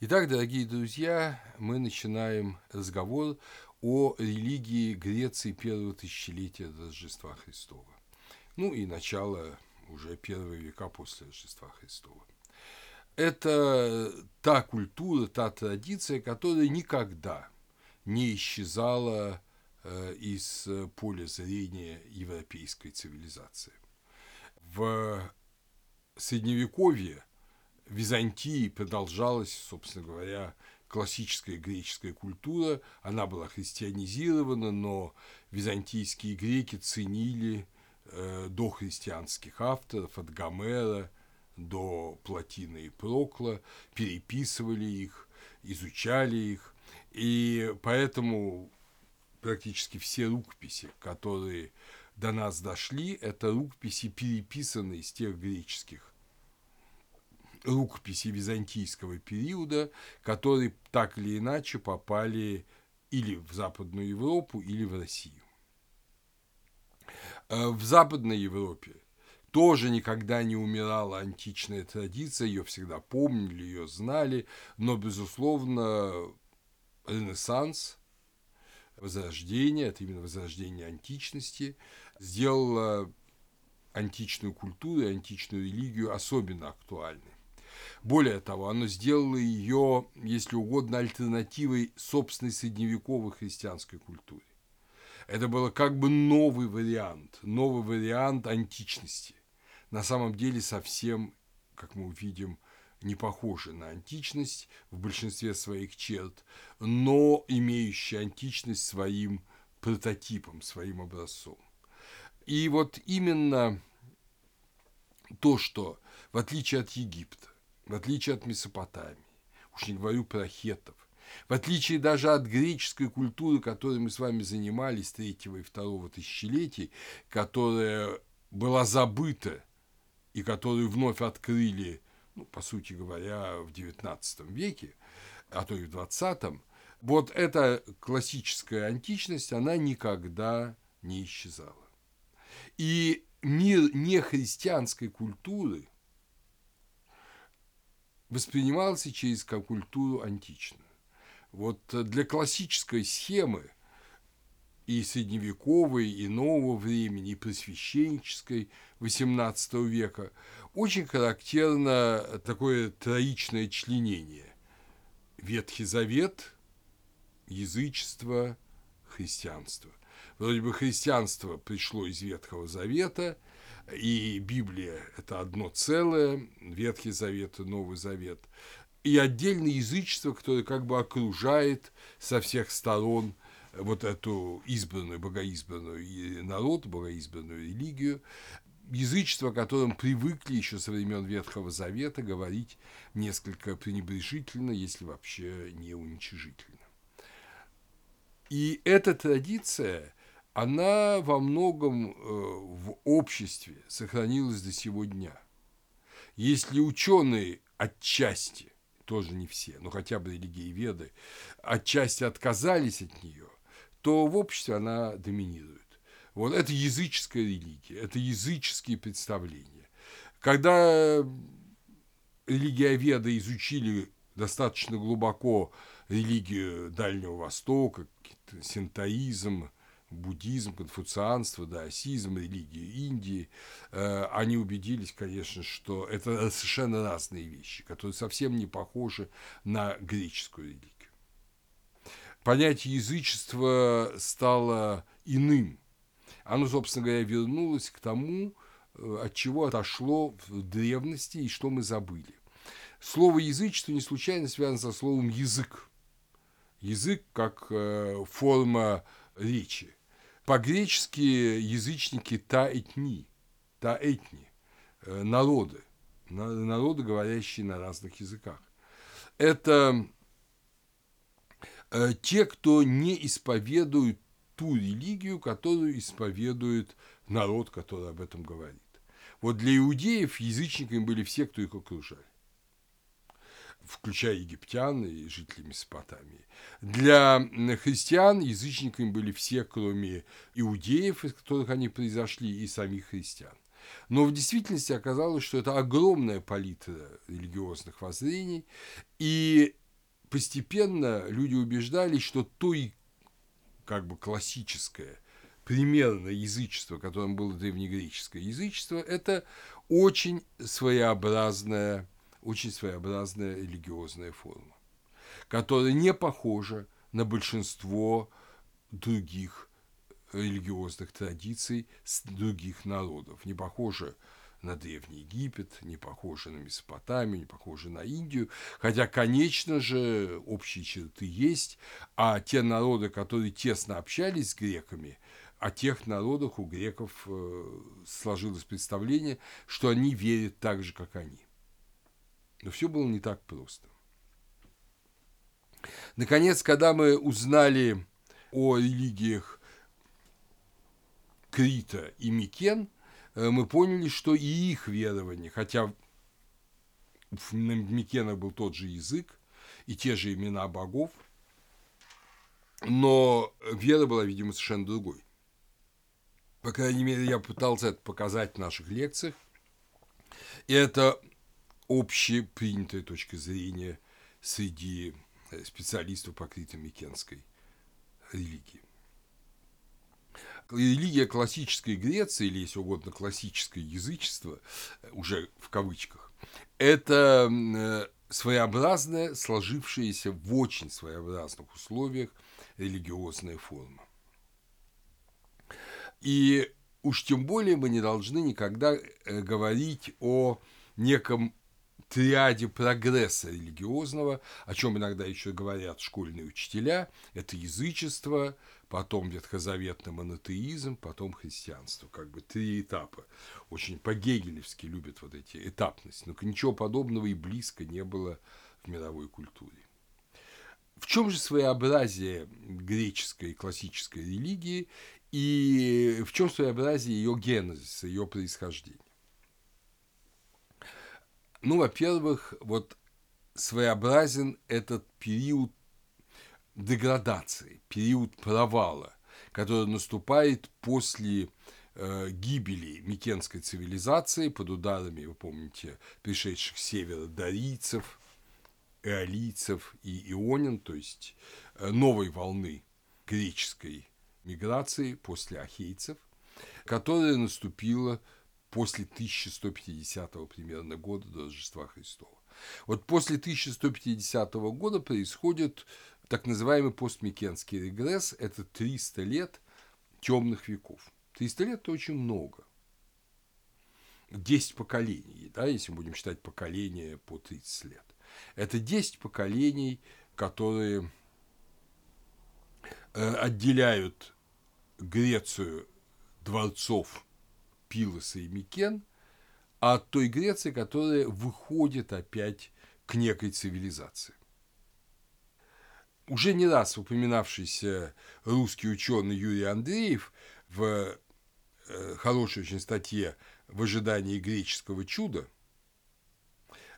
Итак, дорогие друзья, мы начинаем разговор о религии Греции первого тысячелетия Рождества Христова. Ну и начало уже первого века после Рождества Христова. Это та культура, та традиция, которая никогда не исчезала э, из поля зрения европейской цивилизации. В Средневековье Византии продолжалась, собственно говоря, классическая греческая культура. Она была христианизирована, но византийские греки ценили э, дохристианских авторов от Гомера до Платина и Прокла, переписывали их, изучали их. И поэтому практически все рукописи, которые до нас дошли, это рукописи, переписанные из тех греческих рукописи византийского периода, которые так или иначе попали или в Западную Европу, или в Россию. Э, в Западной Европе тоже никогда не умирала античная традиция, ее всегда помнили, ее знали, но, безусловно, Ренессанс, Возрождение, это именно возрождение античности, сделало античную культуру и античную религию особенно актуальной. Более того, оно сделало ее, если угодно, альтернативой собственной средневековой христианской культуре. Это было как бы новый вариант, новый вариант античности. На самом деле совсем, как мы увидим, не похожий на античность в большинстве своих черт, но имеющий античность своим прототипом, своим образцом. И вот именно то, что в отличие от Египта, в отличие от Месопотамии, уж не говорю про хетов, в отличие даже от греческой культуры, которой мы с вами занимались третьего и второго тысячелетий, которая была забыта и которую вновь открыли, ну, по сути говоря, в XIX веке, а то и в XX, вот эта классическая античность, она никогда не исчезала. И мир нехристианской культуры – воспринимался через культуру античную. Вот для классической схемы и средневековой, и нового времени, и просвещенческой XVIII века очень характерно такое троичное членение. Ветхий Завет, язычество, христианство. Вроде бы христианство пришло из Ветхого Завета – и Библия – это одно целое, Ветхий Завет и Новый Завет, и отдельное язычество, которое как бы окружает со всех сторон вот эту избранную, богоизбранную народ, богоизбранную религию, язычество, о котором привыкли еще со времен Ветхого Завета говорить несколько пренебрежительно, если вообще не уничижительно. И эта традиция она во многом э, в обществе сохранилась до сего дня. Если ученые отчасти, тоже не все, но хотя бы религии веды, отчасти отказались от нее, то в обществе она доминирует. Вот это языческая религия, это языческие представления. Когда религия веда изучили достаточно глубоко религию Дальнего Востока, синтоизм, буддизм, конфуцианство, даосизм, религии Индии, э, они убедились, конечно, что это совершенно разные вещи, которые совсем не похожи на греческую религию. Понятие язычества стало иным. Оно, собственно говоря, вернулось к тому, э, от чего отошло в древности и что мы забыли. Слово язычество не случайно связано со словом язык. Язык как э, форма речи. По-гречески язычники та этни, э, народы, народы, говорящие на разных языках. Это э, те, кто не исповедует ту религию, которую исповедует народ, который об этом говорит. Вот для иудеев язычниками были все, кто их окружали включая египтян и жителей Месопотамии. Для христиан язычниками были все, кроме иудеев, из которых они произошли, и самих христиан. Но в действительности оказалось, что это огромная палитра религиозных воззрений, и постепенно люди убеждались, что то и как бы классическое примерное язычество, которым было древнегреческое язычество, это очень своеобразная, очень своеобразная религиозная форма, которая не похожа на большинство других религиозных традиций других народов, не похожа на Древний Египет, не похожа на Месопотамию, не похожа на Индию, хотя, конечно же, общие черты есть, а те народы, которые тесно общались с греками, о тех народах у греков э, сложилось представление, что они верят так же, как они. Но все было не так просто. Наконец, когда мы узнали о религиях Крита и Микен, э, мы поняли, что и их верование, хотя в Микенах был тот же язык и те же имена богов, но вера была, видимо, совершенно другой. По крайней мере, я пытался это показать в наших лекциях. И это общепринятая точка зрения среди э, специалистов по крито-микенской религии. Религия классической Греции, или, если угодно, классическое язычество, э, уже в кавычках, это э, своеобразная, сложившаяся в очень своеобразных условиях религиозная форма. И уж тем более мы не должны никогда говорить о неком триаде прогресса религиозного, о чем иногда еще говорят школьные учителя, это язычество, потом ветхозаветный монотеизм, потом христианство, как бы три этапа. Очень по-гегелевски любят вот эти этапности, но ничего подобного и близко не было в мировой культуре. В чем же своеобразие греческой классической религии и в чем своеобразие ее генезиса, ее происхождения? Ну, во-первых, вот своеобразен этот период деградации, период провала, который наступает после э, гибели Микенской цивилизации под ударами, вы помните, пришедших с севера дарийцев, эолийцев и ионин, то есть э, новой волны греческой миграции после ахейцев, которая наступила после 1150 примерно года до Рождества Христова. Вот после 1150 года происходит так называемый постмикенский регресс. Это 300 лет темных веков. 300 лет – это очень много. 10 поколений, да, если мы будем считать поколения по 30 лет. Это 10 поколений, которые э, отделяют Грецию дворцов Пилоса и Микен от той Греции, которая выходит опять к некой цивилизации. Уже не раз упоминавшийся русский ученый Юрий Андреев в э, хорошей очень статье «В ожидании греческого чуда»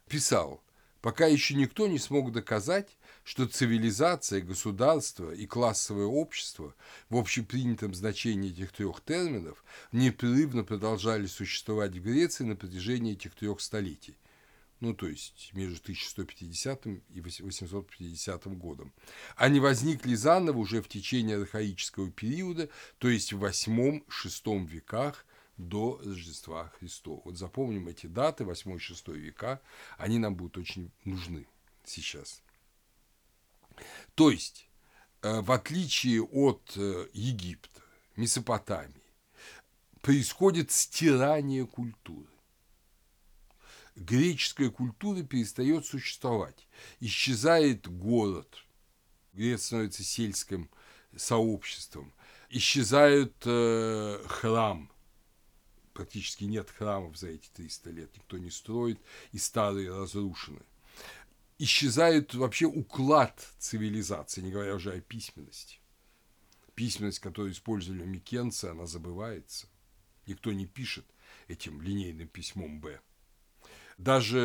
писал, пока еще никто не смог доказать, что цивилизация, государство и классовое общество в общепринятом значении этих трех терминов непрерывно продолжали существовать в Греции на протяжении этих трех столетий. Ну, то есть между 1150 и 850 годом. Они возникли заново уже в течение архаического периода, то есть в 8-6 веках до Рождества Христова. Вот запомним эти даты, 8-6 века, они нам будут очень нужны сейчас. То есть, э, в отличие от э, Египта, Месопотамии, происходит стирание культуры. Греческая культура перестает существовать. Исчезает город. Греция становится сельским сообществом. Исчезает э, храм. Практически нет храмов за эти 300 лет. Никто не строит, и старые разрушены исчезает вообще уклад цивилизации, не говоря уже о письменности. Письменность, которую использовали микенцы, она забывается. Никто не пишет этим линейным письмом «Б». Даже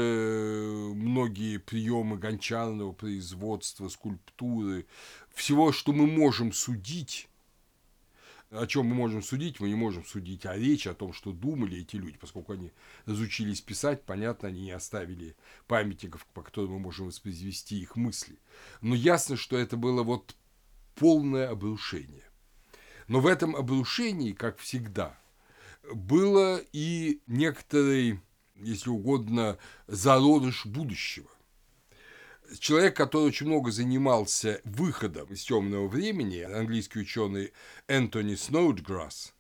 многие приемы гончарного производства, скульптуры, всего, что мы можем судить, о чем мы можем судить? Мы не можем судить о речи, о том, что думали эти люди, поскольку они разучились писать, понятно, они не оставили памятников, по которым мы можем воспроизвести их мысли. Но ясно, что это было вот полное обрушение. Но в этом обрушении, как всегда, было и некоторый, если угодно, зародыш будущего человек, который очень много занимался выходом из темного времени, английский ученый Энтони Сноудграсс,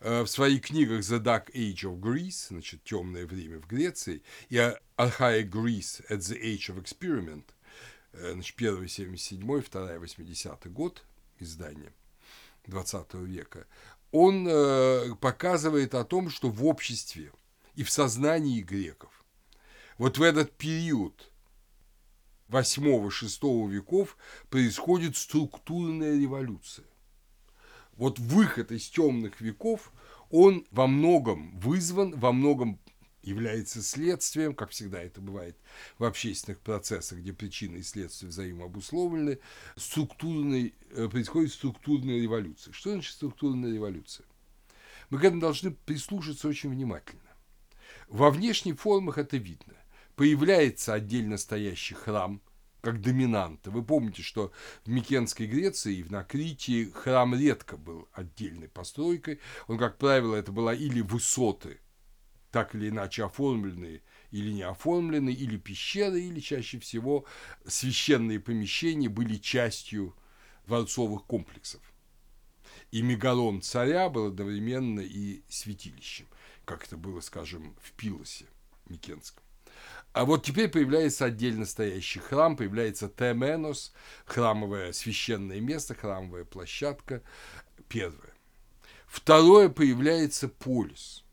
э, в своих книгах The Dark Age of Greece, значит, темное время в Греции, и Archaic Greece at the Age of Experiment, э, значит, первый 77 вторая 80 год издания 20 века, он э, показывает о том, что в обществе и в сознании греков вот в этот период – 8-6 веков происходит структурная революция. Вот выход из темных веков, он во многом вызван, во многом является следствием, как всегда это бывает в общественных процессах, где причины и следствия взаимообусловлены, структурной, э, происходит структурная революция. Что значит структурная революция? Мы к этому должны прислушаться очень внимательно. Во внешних формах это видно появляется отдельно стоящий храм, как доминанта. Вы помните, что в Микенской Греции и в Накрите храм редко был отдельной постройкой. Он, как правило, это была или высоты, так или иначе оформленные или не оформленные, или пещеры, или чаще всего священные помещения были частью дворцовых комплексов. И мегалон царя был одновременно и святилищем, как это было, скажем, в Пилосе Микенском. А вот теперь появляется отдельно стоящий храм, появляется Теменос, храмовое священное место, храмовая площадка, первое. Второе, появляется полис.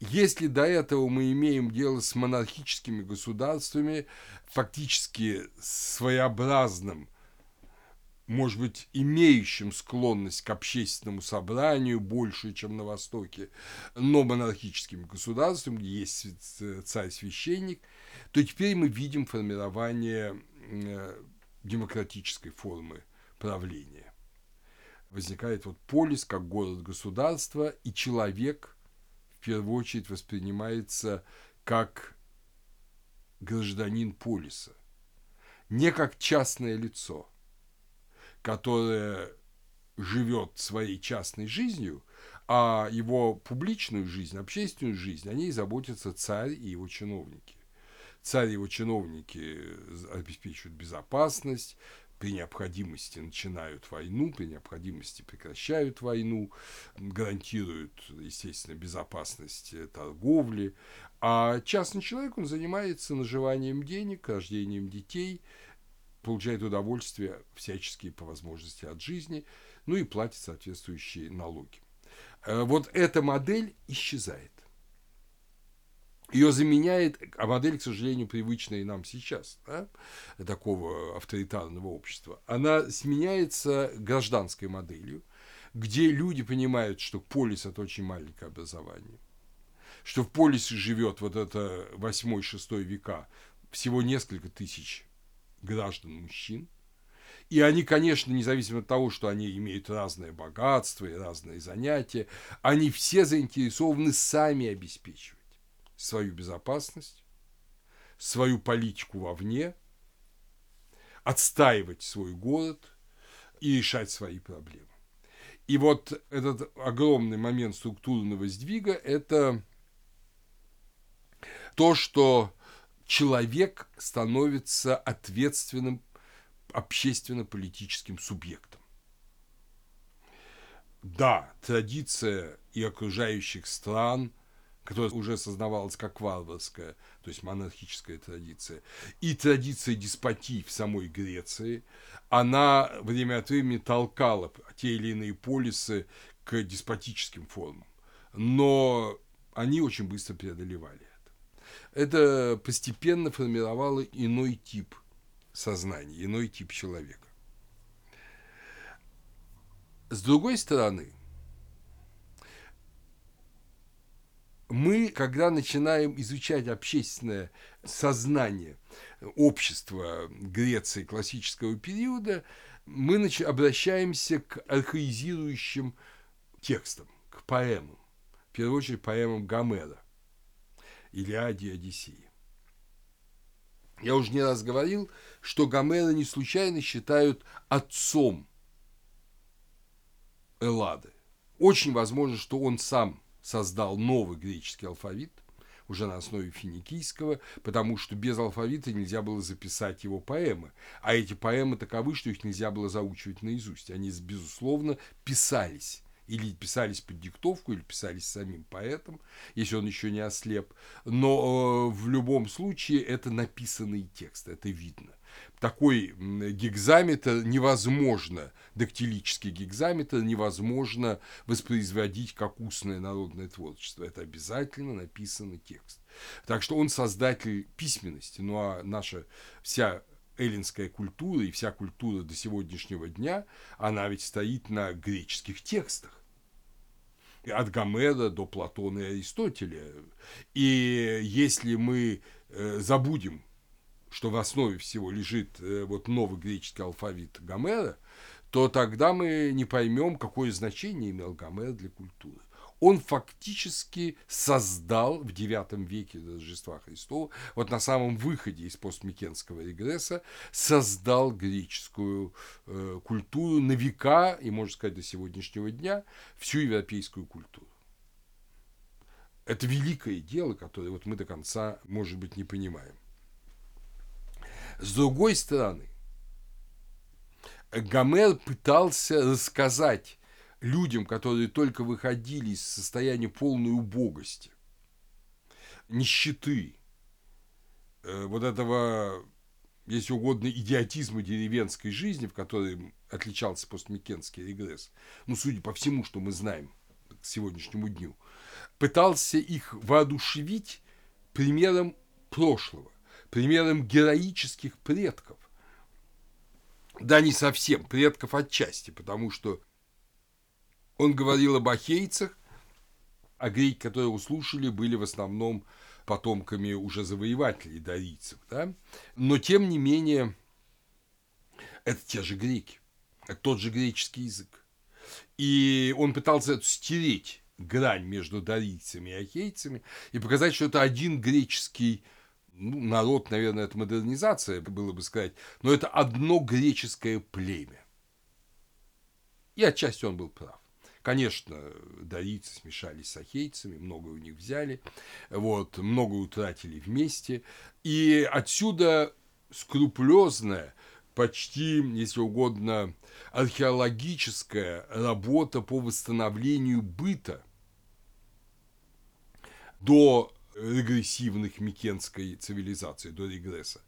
Если до этого мы имеем дело с монархическими государствами, фактически своеобразным может быть, имеющим склонность к общественному собранию больше, чем на Востоке, но монархическим государством, где есть царь-священник, то теперь мы видим формирование э, демократической формы правления. Возникает вот полис как город-государство, и человек в первую очередь воспринимается как гражданин полиса, не как частное лицо – которое живет своей частной жизнью, а его публичную жизнь, общественную жизнь, о ней заботятся царь и его чиновники. Царь и его чиновники обеспечивают безопасность, при необходимости начинают войну, при необходимости прекращают войну, гарантируют, естественно, безопасность торговли. А частный человек, он занимается наживанием денег, рождением детей – получает удовольствие всяческие по возможности от жизни, ну и платит соответствующие налоги. Э, вот эта модель исчезает. Ее заменяет, а модель, к сожалению, привычная и нам сейчас, да, такого авторитарного общества, она сменяется гражданской моделью, где люди понимают, что полис – это очень маленькое образование, что в полисе живет вот это 8-6 века всего несколько тысяч граждан мужчин. И они, конечно, независимо от того, что они имеют разное богатство и разные занятия, они все заинтересованы сами обеспечивать свою безопасность, свою политику вовне, отстаивать свой город и решать свои проблемы. И вот этот огромный момент структурного сдвига – это то, что человек становится ответственным общественно-политическим субъектом. Да, традиция и окружающих стран, которая уже сознавалась как варварская, то есть монархическая традиция, и традиция деспотии в самой Греции, она время от времени толкала те или иные полисы к деспотическим формам. Но они очень быстро преодолевали это постепенно формировало иной тип сознания, иной тип человека. С другой стороны, мы, когда начинаем изучать общественное сознание общества Греции классического периода, мы обращаемся к архаизирующим текстам, к поэмам. В первую очередь поэмам Гомера, Илиаде и Одиссеи. Я уже не раз говорил, что Гомера не случайно считают отцом Эллады. Очень возможно, что он сам создал новый греческий алфавит, уже на основе финикийского, потому что без алфавита нельзя было записать его поэмы. А эти поэмы таковы, что их нельзя было заучивать наизусть. Они, безусловно, писались или писались под диктовку, или писались самим поэтом, если он еще не ослеп. Но э, в любом случае это написанный текст, это видно. Такой гигзаметр невозможно, дактилический гигзаметр невозможно воспроизводить как устное народное творчество. Это обязательно написанный текст. Так что он создатель письменности. Ну а наша вся эллинская культура и вся культура до сегодняшнего дня, она ведь стоит на греческих текстах. От Гомера до Платона и Аристотеля. И если мы э, забудем, что в основе всего лежит э, вот новый греческий алфавит Гомера, то тогда мы не поймем, какое значение имел Гомер для культуры он фактически создал в IX веке до Рождества Христова, вот на самом выходе из постмикенского регресса, создал греческую э, культуру на века, и, можно сказать, до сегодняшнего дня, всю европейскую культуру. Это великое дело, которое вот мы до конца, может быть, не понимаем. С другой стороны, Гомер пытался рассказать людям, которые только выходили из состояния полной убогости, нищеты, э, вот этого, если угодно, идиотизма деревенской жизни, в которой отличался постмикенский регресс, ну, судя по всему, что мы знаем к сегодняшнему дню, пытался их воодушевить примером прошлого, примером героических предков. Да, не совсем, предков отчасти, потому что он говорил об ахейцах, а греки, которые услышали, были в основном потомками уже завоевателей дарийцев. Да? Но, тем не менее, это те же греки, это тот же греческий язык. И он пытался стереть грань между дарийцами и ахейцами и показать, что это один греческий ну, народ, наверное, это модернизация, было бы сказать, но это одно греческое племя. И отчасти он был прав. Конечно, дарийцы смешались с ахейцами, много у них взяли, вот, много утратили вместе. И отсюда скрупулезная, почти, если угодно, археологическая работа по восстановлению быта до регрессивных микенской цивилизации, до регресса.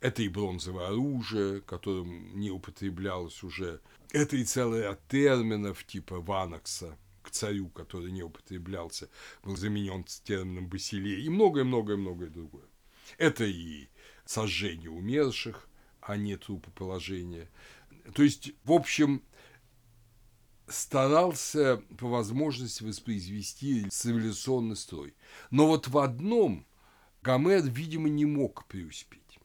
Это и бронзовое оружие, которым не употреблялось уже. Это и целый ряд терминов типа ванокса к царю, который не употреблялся, был заменен термином басилей и многое-многое-многое другое. Это и сожжение умерших, а не трупоположение. То есть, в общем, старался по возможности воспроизвести цивилизационный строй. Но вот в одном Гомер, видимо, не мог преуспеть.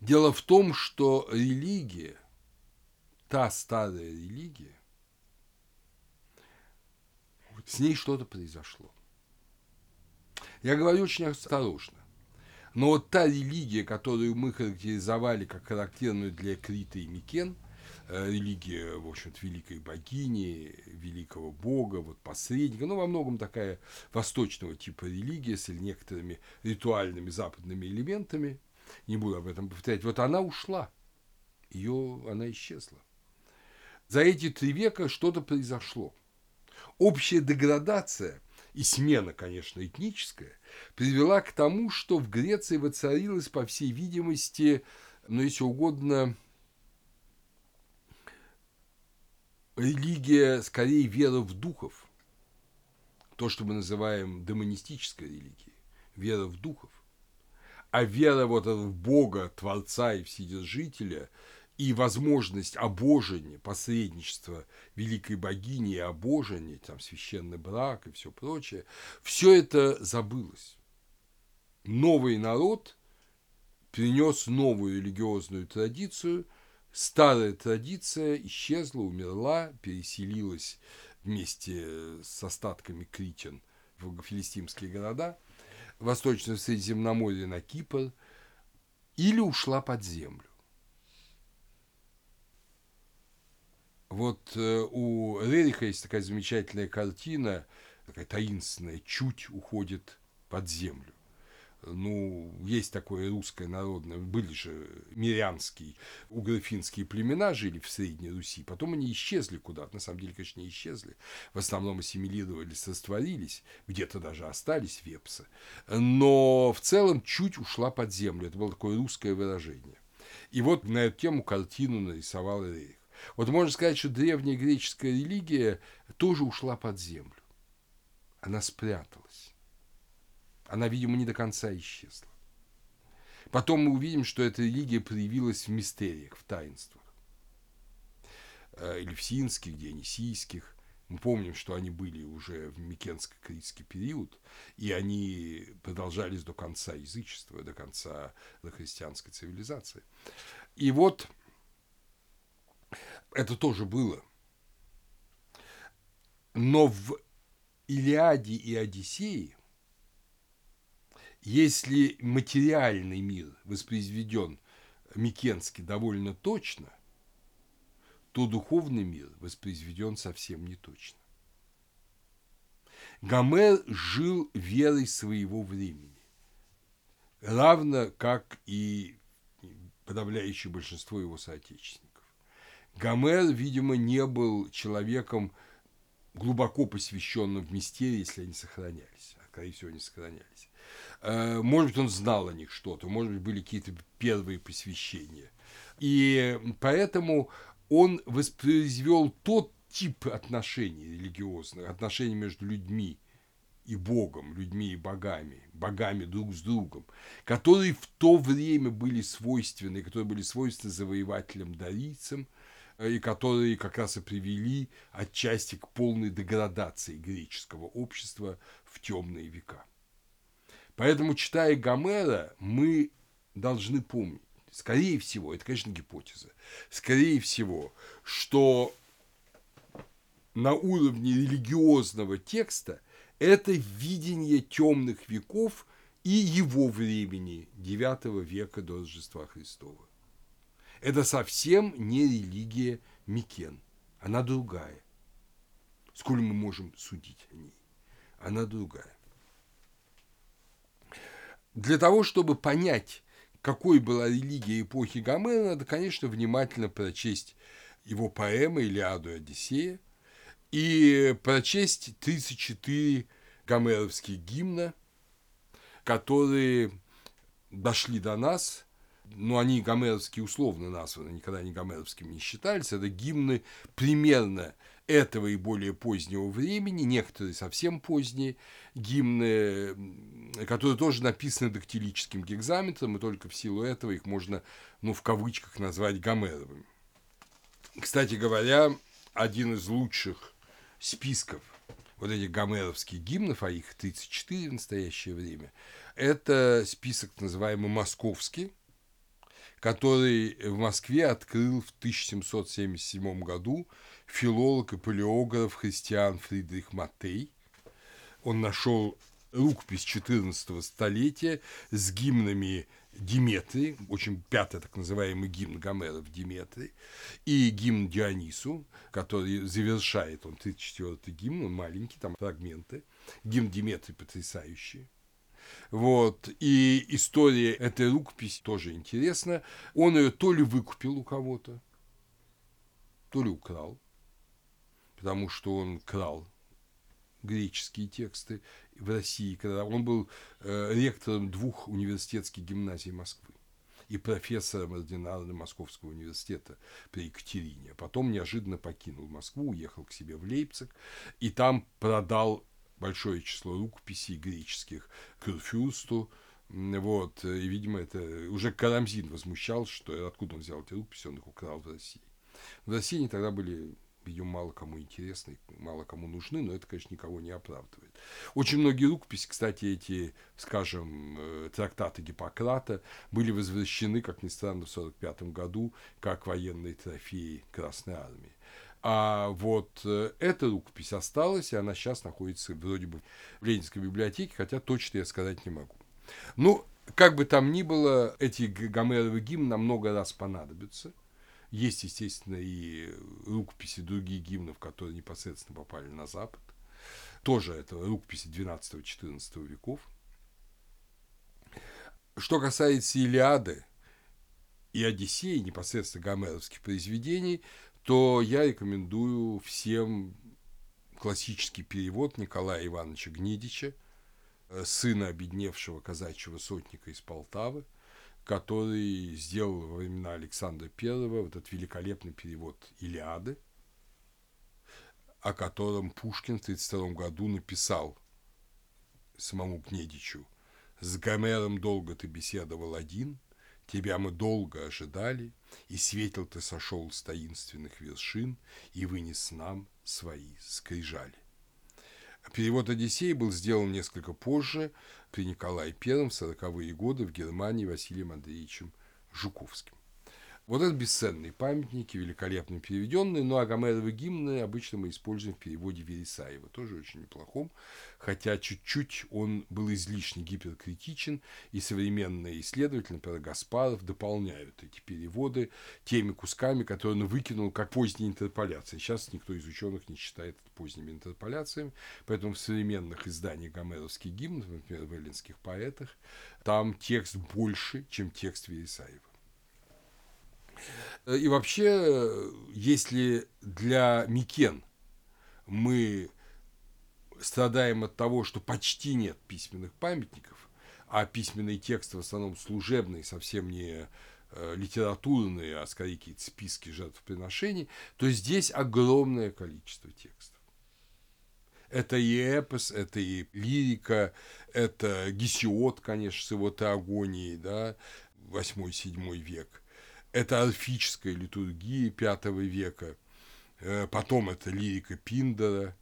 Дело в том, что религия, та старая религия, с ней что-то произошло. Я говорю очень осторожно. Но вот та религия, которую мы характеризовали как характерную для Крита и Микен, э, религия, в общем-то, великой богини, великого бога, вот посредника, ну, во многом такая восточного типа религия с некоторыми ритуальными западными элементами, не буду об этом повторять, вот она ушла, ее, она исчезла. За эти три века что-то произошло. Общая деградация и смена, конечно, этническая, привела к тому, что в Греции воцарилась, по всей видимости, ну, если угодно, религия, скорее, вера в духов. То, что мы называем демонистической религией. Вера в духов а вера вот в Бога, Творца и Вседержителя, и возможность обожения, посредничества великой богини и обожения, там священный брак и все прочее, все это забылось. Новый народ принес новую религиозную традицию. Старая традиция исчезла, умерла, переселилась вместе с остатками критин в филистимские города, Восточное Средиземноморье на Кипр, или ушла под землю. Вот э, у Рериха есть такая замечательная картина, такая таинственная, чуть уходит под землю. Ну, есть такое русское народное, были же мирянские, угрофинские племена жили в Средней Руси, потом они исчезли куда-то, на самом деле, конечно, не исчезли, в основном ассимилировались, растворились, где-то даже остались вепсы, но в целом чуть ушла под землю, это было такое русское выражение. И вот на эту тему картину нарисовал Рерих. Вот можно сказать, что древняя греческая религия тоже ушла под землю. Она спряталась. Она, видимо, не до конца исчезла. Потом мы увидим, что эта религия проявилась в мистериях, в таинствах. Эльфсинских, дионисийских. Мы помним, что они были уже в Микенско-критский период, и они продолжались до конца язычества, до конца христианской цивилизации. И вот это тоже было. Но в Илиаде и Одиссее, если материальный мир воспроизведен Микенски довольно точно, то духовный мир воспроизведен совсем не точно. Гомер жил верой своего времени, равно как и подавляющее большинство его соотечественников. Гомер, видимо, не был человеком глубоко посвященным в мистерии, если они сохранялись. А, скорее всего, они сохранялись. Э, может быть, он знал о них что-то, может быть, были какие-то первые посвящения. И поэтому он воспроизвел тот тип отношений религиозных, отношений между людьми и Богом, людьми и богами, богами друг с другом, которые в то время были свойственны, которые были свойственны завоевателям-дарийцам, и которые как раз и привели отчасти к полной деградации греческого общества в темные века. Поэтому, читая Гомера, мы должны помнить, скорее всего, это, конечно, гипотеза, скорее всего, что на уровне религиозного текста это видение темных веков и его времени, IX века до Рождества Христова. Это совсем не религия Микен. Она другая. Сколь мы можем судить о ней? Она другая. Для того, чтобы понять, какой была религия эпохи Гомера, надо, конечно, внимательно прочесть его поэмы «Илиаду и Одиссея» и прочесть 34 гомеровских гимна, которые дошли до нас но они гомеровские условно названы, никогда не гомеровскими не считались, это гимны примерно этого и более позднего времени, некоторые совсем поздние гимны, которые тоже написаны дактилическим гекзаметром, и только в силу этого их можно, ну, в кавычках назвать гомеровыми. Кстати говоря, один из лучших списков вот этих гомеровских гимнов, а их 34 в настоящее время, это список, называемый «Московский», который в Москве открыл в 1777 году филолог и палеограф христиан Фридрих Матей. Он нашел рукопись 14 столетия с гимнами Диметрии, очень пятый так называемый гимн Гомера в Диметрии, и гимн Дионису, который завершает, он 34-й гимн, он маленький, там фрагменты. Гимн Диметрии потрясающий. Вот. И история этой рукописи тоже интересна. Он ее то ли выкупил у кого-то, то ли украл, потому что он крал греческие тексты в России, когда он был э, ректором двух университетских гимназий Москвы и профессором ординарным Московского университета при Екатерине. Потом неожиданно покинул Москву, уехал к себе в Лейпциг и там продал большое число рукописей греческих Курфюрсту, вот, и, видимо, это уже Карамзин возмущал, что откуда он взял эти рукописи, он их украл в России. В России они тогда были видимо, мало кому интересны, мало кому нужны, но это, конечно, никого не оправдывает. Очень многие рукописи, кстати, эти, скажем, э, трактаты Гиппократа были возвращены, как ни странно, в 1945 году, как военные трофеи Красной Армии. А вот э, эта рукопись осталась, и она сейчас находится вроде бы в Ленинской библиотеке, хотя точно я сказать не могу. Ну, как бы там ни было, эти Гомеровы гимны нам много раз понадобятся – есть, естественно, и рукописи других гимнов, которые непосредственно попали на Запад. Тоже это рукописи 12-14 веков. Что касается Илиады и Одиссеи, непосредственно гомеровских произведений, то я рекомендую всем классический перевод Николая Ивановича Гнедича, сына обедневшего казачьего сотника из Полтавы – который сделал во времена Александра I вот этот великолепный перевод «Илиады», о котором Пушкин в 1932 году написал самому Гнедичу. «С Гомером долго ты беседовал один, тебя мы долго ожидали, и светил ты сошел с таинственных вершин и вынес нам свои скрижали». Перевод «Одиссей» был сделан несколько позже, при Николае I в 40-е годы в Германии Василием Андреевичем Жуковским. Вот это бесценные памятники, великолепно переведенные, но Агомеровы гимны обычно мы используем в переводе Вересаева, тоже очень неплохом, хотя чуть-чуть он был излишне гиперкритичен, и современные исследователи, например, Гаспаров, дополняют эти переводы теми кусками, которые он выкинул как поздние интерполяции. Сейчас никто из ученых не считает это поздними интерполяциями, поэтому в современных изданиях гомеровских гимнов, например, в эллинских поэтах, там текст больше, чем текст Вересаева. Э, и вообще, если для Микен мы страдаем от того, что почти нет письменных памятников, а письменные тексты в основном служебные, совсем не э, литературные, а скорее какие-то списки жертвоприношений, то здесь огромное количество текстов. Это и эпос, это и лирика, это Гесиод, конечно, с его теогонией, да, 8-7 век – это альфическая литургия V века, э, потом это лирика Пиндера,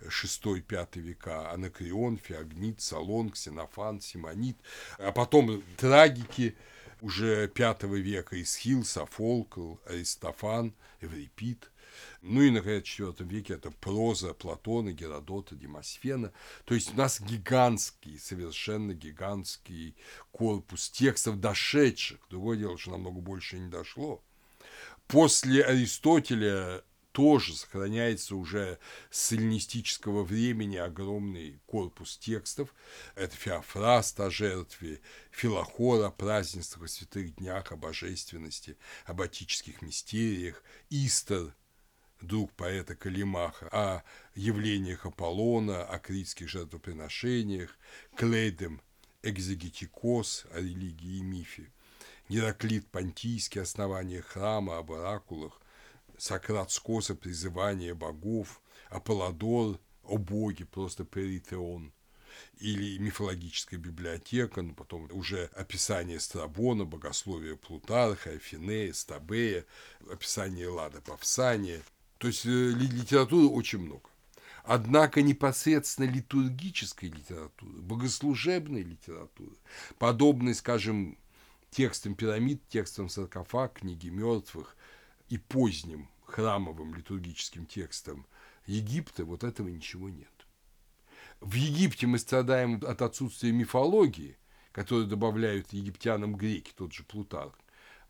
6-5 века, Анакреон, Феогнит, Салон, Ксенофан, Симонит, а потом трагики уже V века, Исхил, Софолкл, Аристофан, Эврипид – ну и, наконец, в IV веке это проза Платона, Геродота, Демосфена. То есть у нас гигантский, совершенно гигантский корпус текстов, дошедших. Другое дело, что намного больше не дошло. После Аристотеля тоже сохраняется уже с эллинистического времени огромный корпус текстов. Это Феофраст о жертве, Филохор о празднествах, о святых днях, о божественности, об отических мистериях, Истер друг поэта Калимаха, о явлениях Аполлона, о критских жертвоприношениях, Клейдем Экзегетикос о религии и мифе, Гераклит Понтийский основание храма, об оракулах, Сократ Скоса призывание богов, Аполлодор о боге, просто Перитеон, или мифологическая библиотека, ну, потом уже описание Страбона, богословие Плутарха, Афинея, Стабея, описание Лада Павсания – то есть э, литературы очень много. Однако непосредственно литургической литературы, богослужебной литературы, подобной, скажем, текстам пирамид, текстам саркофаг, книги мертвых и поздним храмовым литургическим текстам Египта, вот этого ничего нет. В Египте мы страдаем от отсутствия мифологии, которую добавляют египтянам греки, тот же Плутарх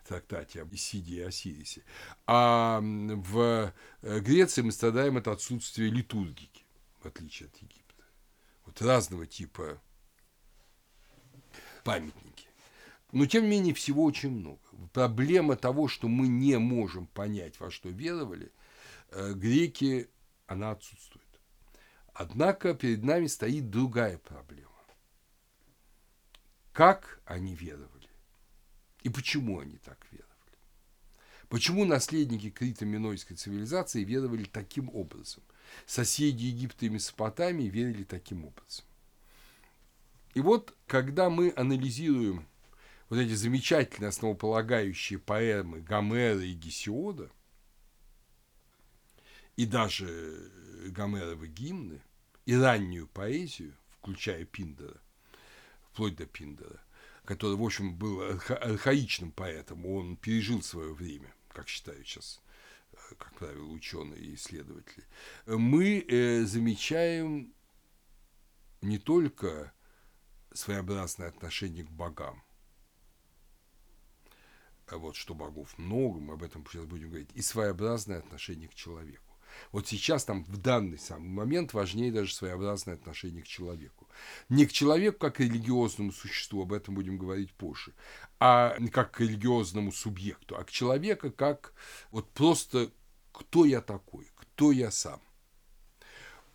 трактате об Исиде и Осирисе. А в э, Греции мы страдаем от отсутствия литургики, в отличие от Египта. Вот разного типа памятники. Но, тем не менее, всего очень много. Проблема того, что мы не можем понять, во что веровали, э, греки, она отсутствует. Однако перед нами стоит другая проблема. Как они веровали? И почему они так веровали? Почему наследники Крита-Минойской цивилизации веровали таким образом? Соседи Египта и Месопотамии верили таким образом. И вот, когда мы анализируем вот эти замечательные основополагающие поэмы Гомера и Гесиода, и даже Гомеровы гимны, и раннюю поэзию, включая Пиндера, вплоть до Пиндера, который, в общем, был архаичным поэтом, он пережил свое время, как считают сейчас, э, как правило, ученые и исследователи, мы э, замечаем не только своеобразное отношение к богам, вот что богов много, мы об этом сейчас будем говорить, и своеобразное отношение к человеку. Вот сейчас там в данный самый момент важнее даже своеобразное отношение к человеку. Не к человеку как к религиозному существу, об этом будем говорить позже, а как к религиозному субъекту, а к человеку как вот просто кто я такой, кто я сам.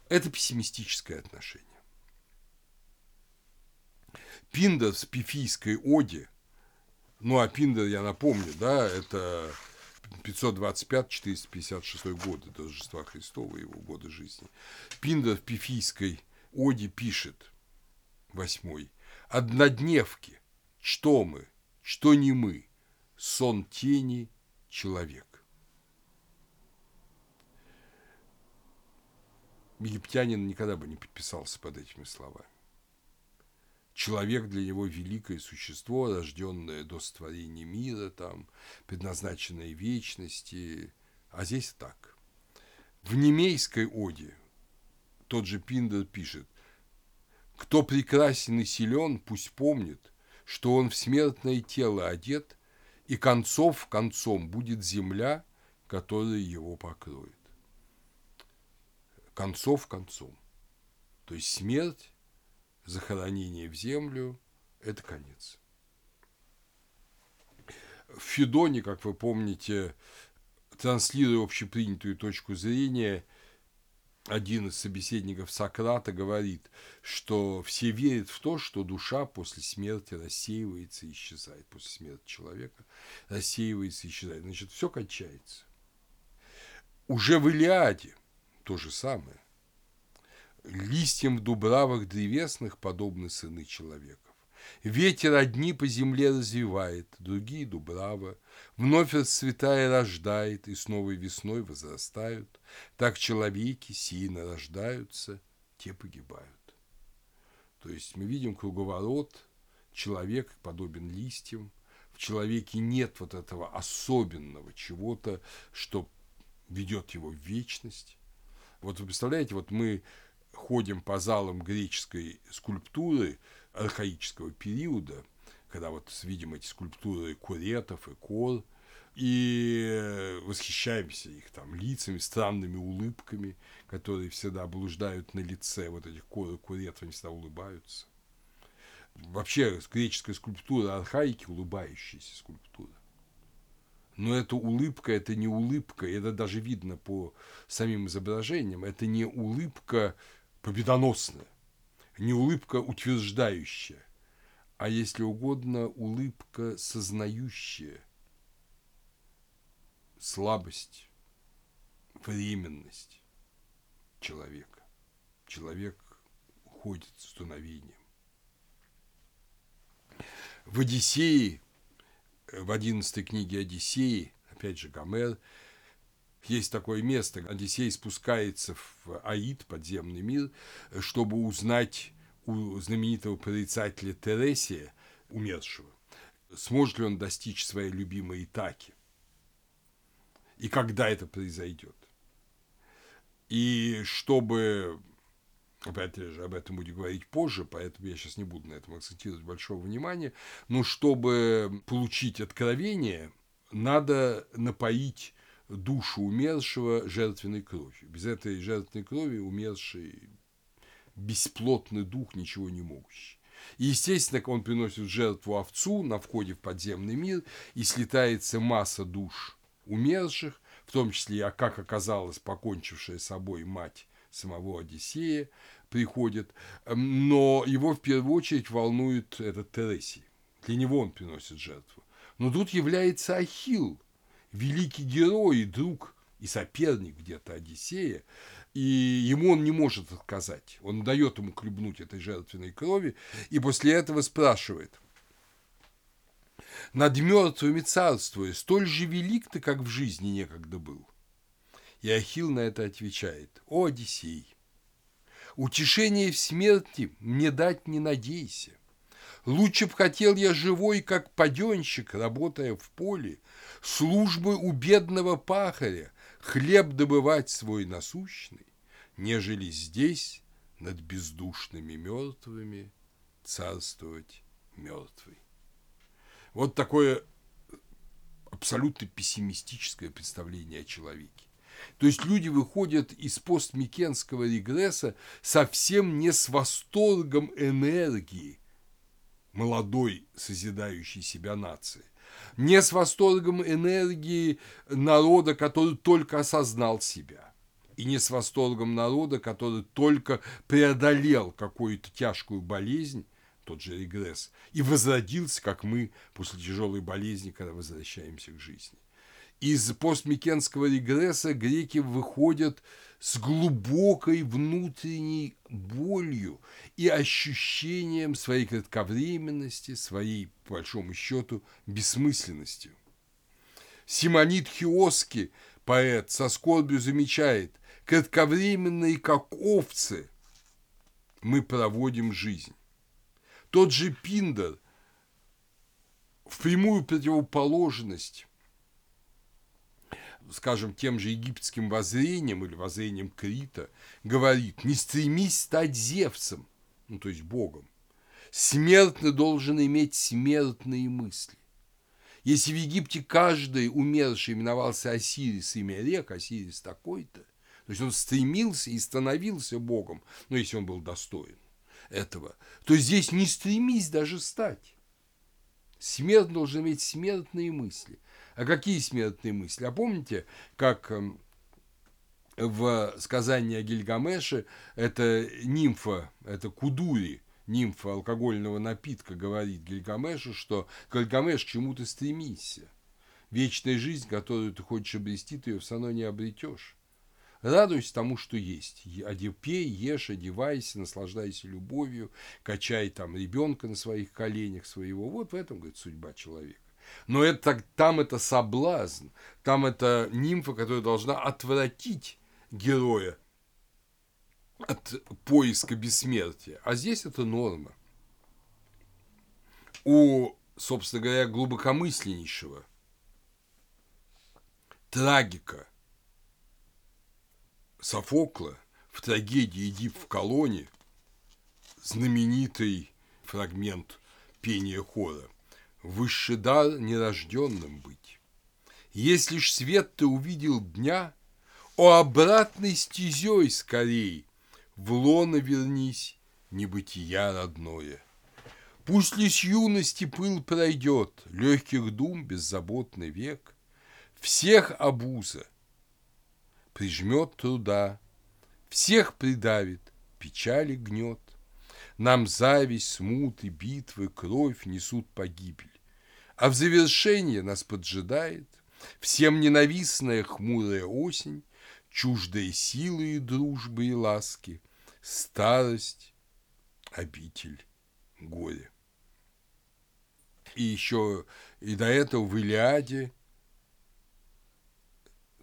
Это пессимистическое отношение. Пиндер в пифийской оде, ну а Пиндер, я напомню, да, это 525-456 годы до Рождества Христова, его годы жизни. Пиндер в Пифийской оде пишет, восьмой, «Однодневки, что мы, что не мы, сон тени, человек». Египтянин никогда бы не подписался под этими словами. Человек для него великое существо, рожденное до сотворения мира, там, предназначенное вечности. А здесь так. В немейской оде тот же Пиндер пишет, «Кто прекрасен и силен, пусть помнит, что он в смертное тело одет, и концов концом будет земля, которая его покроет». Концов концом. То есть смерть захоронение в землю – это конец. В Федоне, как вы помните, транслируя общепринятую точку зрения, один из собеседников Сократа говорит, что все верят в то, что душа после смерти рассеивается и исчезает. После смерти человека рассеивается и исчезает. Значит, все кончается. Уже в Илиаде то же самое. Листьям в дубравах древесных подобны сыны человеков. Ветер одни по земле развивает, другие дубрава, вновь расцветая рождает, и с новой весной возрастают. Так человеки сильно рождаются, те погибают. То есть мы видим круговорот, человек подобен листьям, в человеке нет вот этого особенного чего-то, что ведет его в вечность. Вот вы представляете, вот мы ходим по залам греческой скульптуры архаического периода, когда вот видим эти скульптуры куретов и кор, и восхищаемся их там лицами, странными улыбками, которые всегда блуждают на лице вот этих кор и куретов, они всегда улыбаются. Вообще греческая скульптура архаики улыбающаяся скульптура. Но эта улыбка, это не улыбка, это даже видно по самим изображениям, это не улыбка победоносная, не улыбка утверждающая, а, если угодно, улыбка сознающая слабость, временность человека. Человек уходит с дуновением. В Одиссее, в одиннадцатой книге Одиссеи, опять же Гомер, есть такое место, Одиссей спускается в Аид, подземный мир, чтобы узнать у знаменитого прорицателя Тересия, умершего, сможет ли он достичь своей любимой Итаки. И когда это произойдет. И чтобы, опять же, об этом будем говорить позже, поэтому я сейчас не буду на этом акцентировать большого внимания, но чтобы получить откровение, надо напоить душу умершего жертвенной кровью. Без этой жертвенной крови умерший бесплотный дух ничего не могущий. И, естественно, он приносит жертву овцу на входе в подземный мир, и слетается масса душ умерших, в том числе, а как оказалось, покончившая собой мать самого Одиссея приходит, но его в первую очередь волнует этот Тересий. Для него он приносит жертву. Но тут является Ахилл, великий герой и друг и соперник где-то Одиссея, и ему он не может отказать. Он дает ему хлебнуть этой жертвенной крови, и после этого спрашивает, над мертвыми царствуя, столь же велик ты, как в жизни некогда был. И Ахилл на это отвечает, «О, Одиссей, утешение в смерти мне дать не надейся. Лучше б хотел я живой, как паденщик, работая в поле, службы у бедного пахаря, хлеб добывать свой насущный, нежели здесь над бездушными мертвыми царствовать мертвый. Вот такое абсолютно пессимистическое представление о человеке. То есть люди выходят из постмикенского регресса совсем не с восторгом энергии молодой созидающей себя нации, не с восторгом энергии народа, который только осознал себя, и не с восторгом народа, который только преодолел какую-то тяжкую болезнь, тот же регресс, и возродился, как мы после тяжелой болезни, когда возвращаемся к жизни. Из постмикенского регресса греки выходят с глубокой внутренней болью и ощущением своей кратковременности, своей, по большому счету, бессмысленностью. Симонит Хиоски, поэт, со скорбью замечает, кратковременные, как овцы, мы проводим жизнь. Тот же Пиндер в прямую противоположность скажем, тем же египетским воззрением или воззрением Крита, говорит, не стремись стать Зевсом, ну, то есть Богом. Смертный должен иметь смертные мысли. Если в Египте каждый умерший именовался Осирис, имя рек, Осирис такой-то, то есть он стремился и становился Богом, ну, если он был достоин этого, то здесь не стремись даже стать. Смерть должен иметь смертные мысли. А какие смертные мысли? А помните, как эм, в сказании о Гильгамеше это нимфа, это Кудури, нимфа алкогольного напитка, говорит Гильгамешу, что Гильгамеш, к чему ты стремишься? Вечная жизнь, которую ты хочешь обрести, ты ее все равно не обретешь. Радуйся тому, что есть. Пей, ешь, одевайся, наслаждайся любовью, качай там ребенка на своих коленях своего. Вот в этом, говорит, судьба человека. Но это, там это соблазн, там это нимфа, которая должна отвратить героя от поиска бессмертия. А здесь это норма. У, собственно говоря, глубокомысленнейшего трагика – Софокла в трагедии «Эдип в колонне» знаменитый фрагмент пения хора «Высший дар нерожденным быть. Если ж свет ты увидел дня, о обратной стезей скорей, в лоно вернись, небытия родное. Пусть ли с юности пыл пройдет, легких дум беззаботный век, всех обуза, прижмет труда, всех придавит, печали гнет. Нам зависть, смуты, битвы, кровь несут погибель. А в завершение нас поджидает всем ненавистная хмурая осень, чуждая силы и дружбы и ласки, старость, обитель горя. И еще и до этого в Илиаде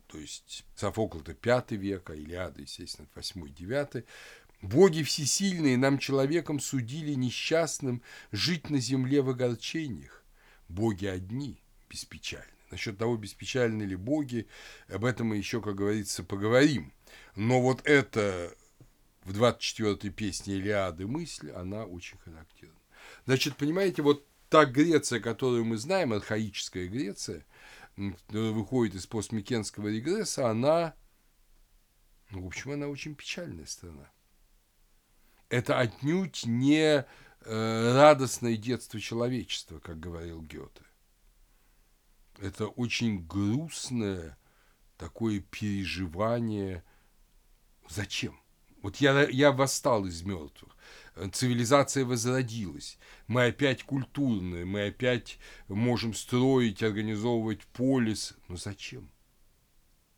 то есть Софокл это пятый век, а Илиада, естественно, восьмой, девятый. Боги всесильные нам, человеком, судили несчастным жить на земле в огорчениях. Боги одни, беспечальны. Насчет того, беспечальны ли боги, об этом мы еще, как говорится, поговорим. Но вот это в 24-й песне Илиады мысль, она очень характерна. Значит, понимаете, вот та Греция, которую мы знаем, архаическая Греция, выходит из постмикенского регресса, она, ну, в общем, она очень печальная страна. Это отнюдь не радостное детство человечества, как говорил Гёте. Это очень грустное такое переживание. Зачем? Вот я, я восстал из мертвых цивилизация возродилась. Мы опять культурные, мы опять можем строить, организовывать полис. Но зачем?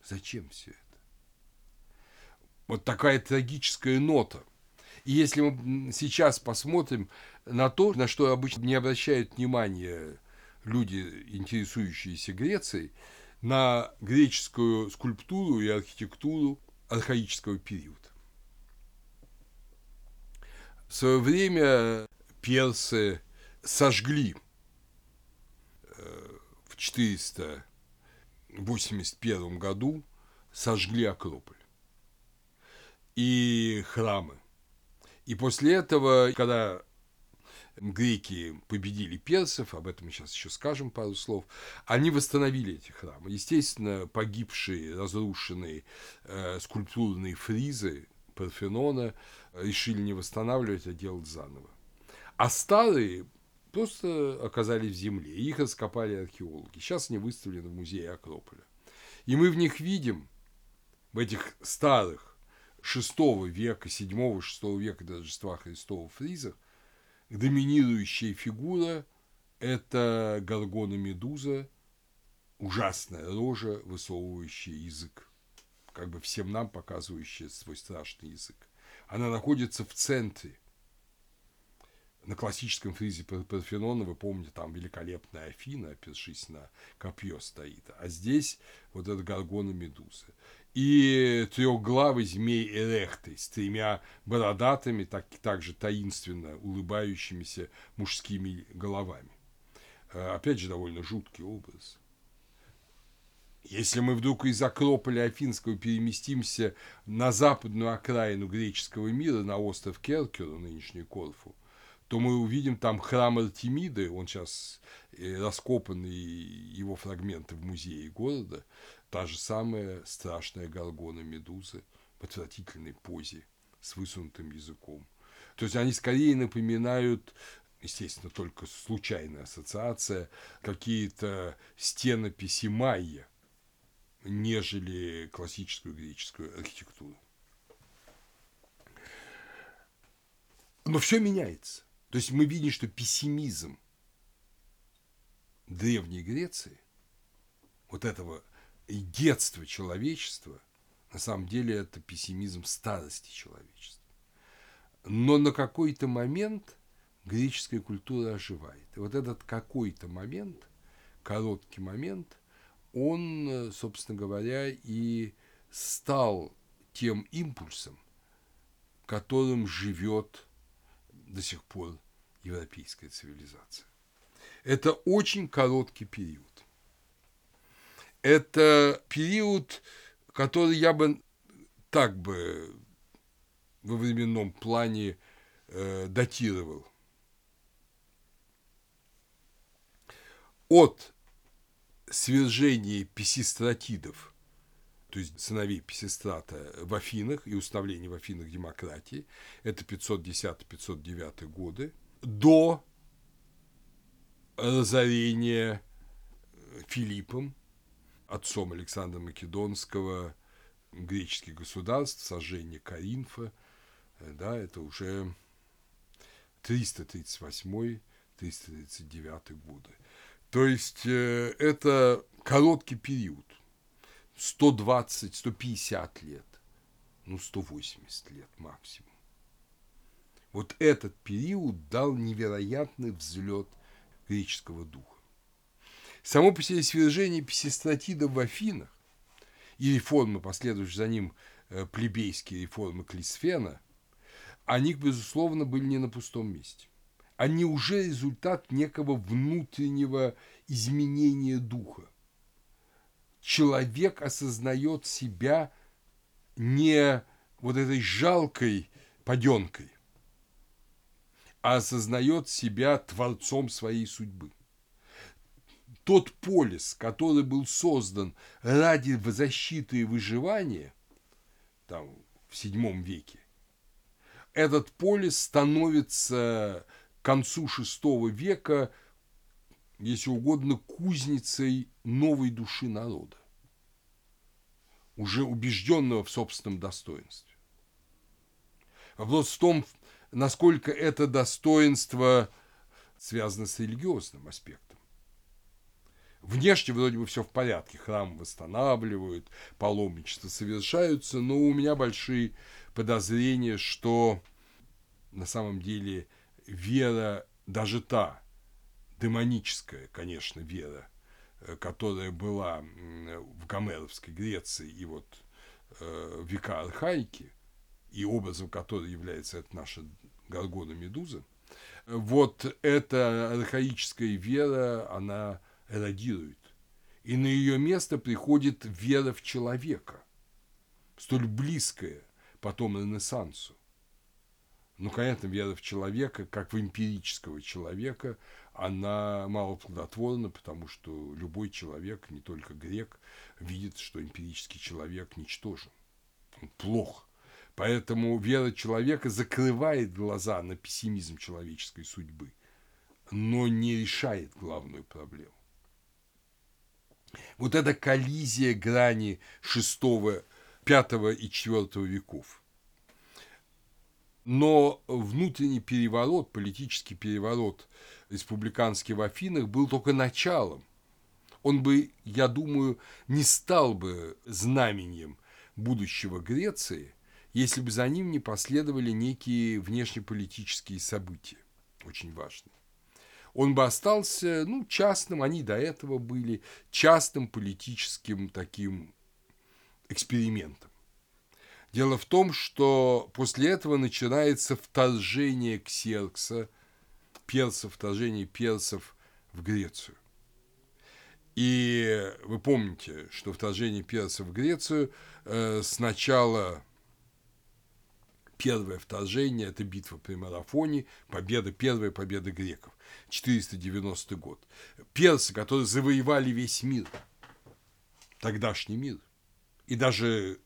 Зачем все это? Вот такая трагическая нота. И если мы сейчас посмотрим на то, на что обычно не обращают внимания люди, интересующиеся Грецией, на греческую скульптуру и архитектуру архаического периода. В свое время персы сожгли э, в 481 году сожгли Акрополь и храмы. И после этого, когда греки победили персов, об этом мы сейчас еще скажем пару слов, они восстановили эти храмы. Естественно, погибшие, разрушенные э, скульптурные фризы Парфенона решили не восстанавливать, а делать заново. А старые просто оказались в земле, их раскопали археологи. Сейчас они выставлены в музее Акрополя. И мы в них видим, в этих старых VI века, 7-6 века до Рождества Христова фризах, доминирующая фигура – это Гаргона Медуза, ужасная рожа, высовывающая язык, как бы всем нам показывающая свой страшный язык. Она находится в центре. На классическом фризе Парфенона, вы помните, там великолепная Афина, опершись на копье стоит. А здесь вот эта Гаргона Медуза и трехглавый змей Эрехты с тремя бородатыми, так, также таинственно улыбающимися мужскими головами. Э, опять же, довольно жуткий образ. Если мы вдруг из Акрополя Афинского переместимся на западную окраину греческого мира, на остров Керкеру, нынешний Корфу, то мы увидим там храм Артемиды, он сейчас э, раскопан, и его фрагменты в музее города, Та же самая страшная горгона медузы в отвратительной позе с высунутым языком. То есть они скорее напоминают естественно, только случайная ассоциация, какие-то стенописи майя, нежели классическую греческую архитектуру. Но все меняется. То есть мы видим, что пессимизм Древней Греции, вот этого и детство человечества, на самом деле это пессимизм старости человечества. Но на какой-то момент греческая культура оживает. И вот этот какой-то момент, короткий момент, он, собственно говоря, и стал тем импульсом, которым живет до сих пор европейская цивилизация. Это очень короткий период это период, который я бы так бы во временном плане э, датировал. От свержения писистратидов, то есть сыновей Писистрата в Афинах и установления в Афинах демократии, это 510-509 годы, до разорения Филиппом отцом Александра Македонского греческих государств, сожжение Каринфа, э, да, это уже 338-339 годы. То есть э, это короткий период, 120-150 лет, ну 180 лет максимум. Вот этот период дал невероятный взлет греческого духа. Само по себе свержение Писистратида в Афинах и реформы, последующие за ним э, плебейские реформы Клисфена, они, безусловно, были не на пустом месте. Они уже результат некого внутреннего изменения духа. Человек осознает себя не вот этой жалкой паденкой, а осознает себя творцом своей судьбы тот полис, который был создан ради защиты и выживания, там, в VII веке, этот полис становится к концу VI века, если угодно, кузницей новой души народа, уже убежденного в собственном достоинстве. Вопрос в том, насколько это достоинство связано с религиозным аспектом. Внешне вроде бы все в порядке, храм восстанавливают, паломничества совершаются, но у меня большие подозрения, что на самом деле вера, даже та демоническая, конечно, вера э, которая была в Гомеровской Греции и вот э, века архаики, и образом которой является это наша Гаргона Медуза, вот эта архаическая вера, она эродирует. И на ее место приходит вера в человека, столь близкая потом Ренессансу. Ну, конечно, вера в человека, как в эмпирического человека, она мало плодотворна, потому что любой человек, не только грек, видит, что эмпирический человек ничтожен. Он плох. Поэтому вера человека закрывает глаза на пессимизм человеческой судьбы, но не решает главную проблему. Вот эта коллизия грани шестого, пятого и четвертого веков. Но внутренний переворот, политический переворот республиканский в Афинах был только началом. Он бы, я думаю, не стал бы знаменем будущего Греции – если бы за ним не последовали некие внешнеполитические события, очень важные. Он бы остался, ну, частным, они до этого были, частным политическим таким экспериментом. Дело в том, что после этого начинается вторжение Ксеркса, персов, вторжение персов в Грецию. И вы помните, что вторжение персов в Грецию э, сначала первое вторжение, это битва при Марафоне, победа, первая победа греков, 490 год. Персы, которые завоевали весь мир, тогдашний мир, и даже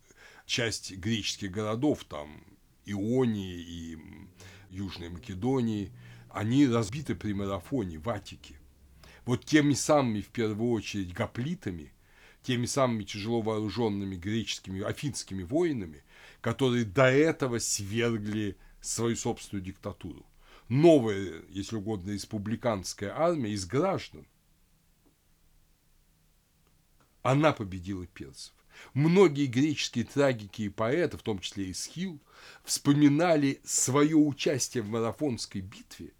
часть греческих городов, там, Ионии и Южной Македонии, они разбиты при Марафоне в Атике. Вот теми самыми, в первую очередь, гоплитами, теми самыми тяжело вооруженными греческими, афинскими воинами, которые до этого свергли свою собственную диктатуру. Новая, если угодно, республиканская армия из граждан. Она победила персов. Многие греческие трагики и поэты, в том числе и Схил, вспоминали свое участие в марафонской битве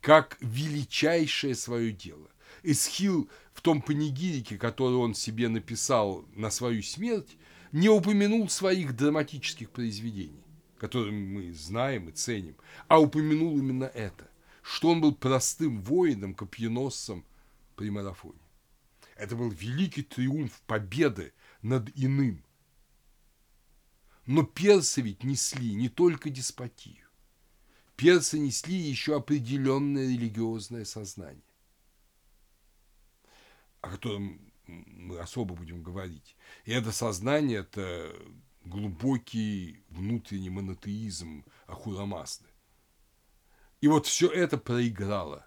как величайшее свое дело. Эсхил в том панигирике, который он себе написал на свою смерть, не упомянул своих драматических произведений, которые мы знаем и ценим, а упомянул именно это, что он был простым воином, копьеносцем при марафоне. Это был великий триумф победы над иным. Но персы ведь несли не только деспотию. Персы несли еще определенное религиозное сознание, о котором мы особо будем говорить. И это сознание – это глубокий внутренний монотеизм Ахурамазды. И вот все это проиграло.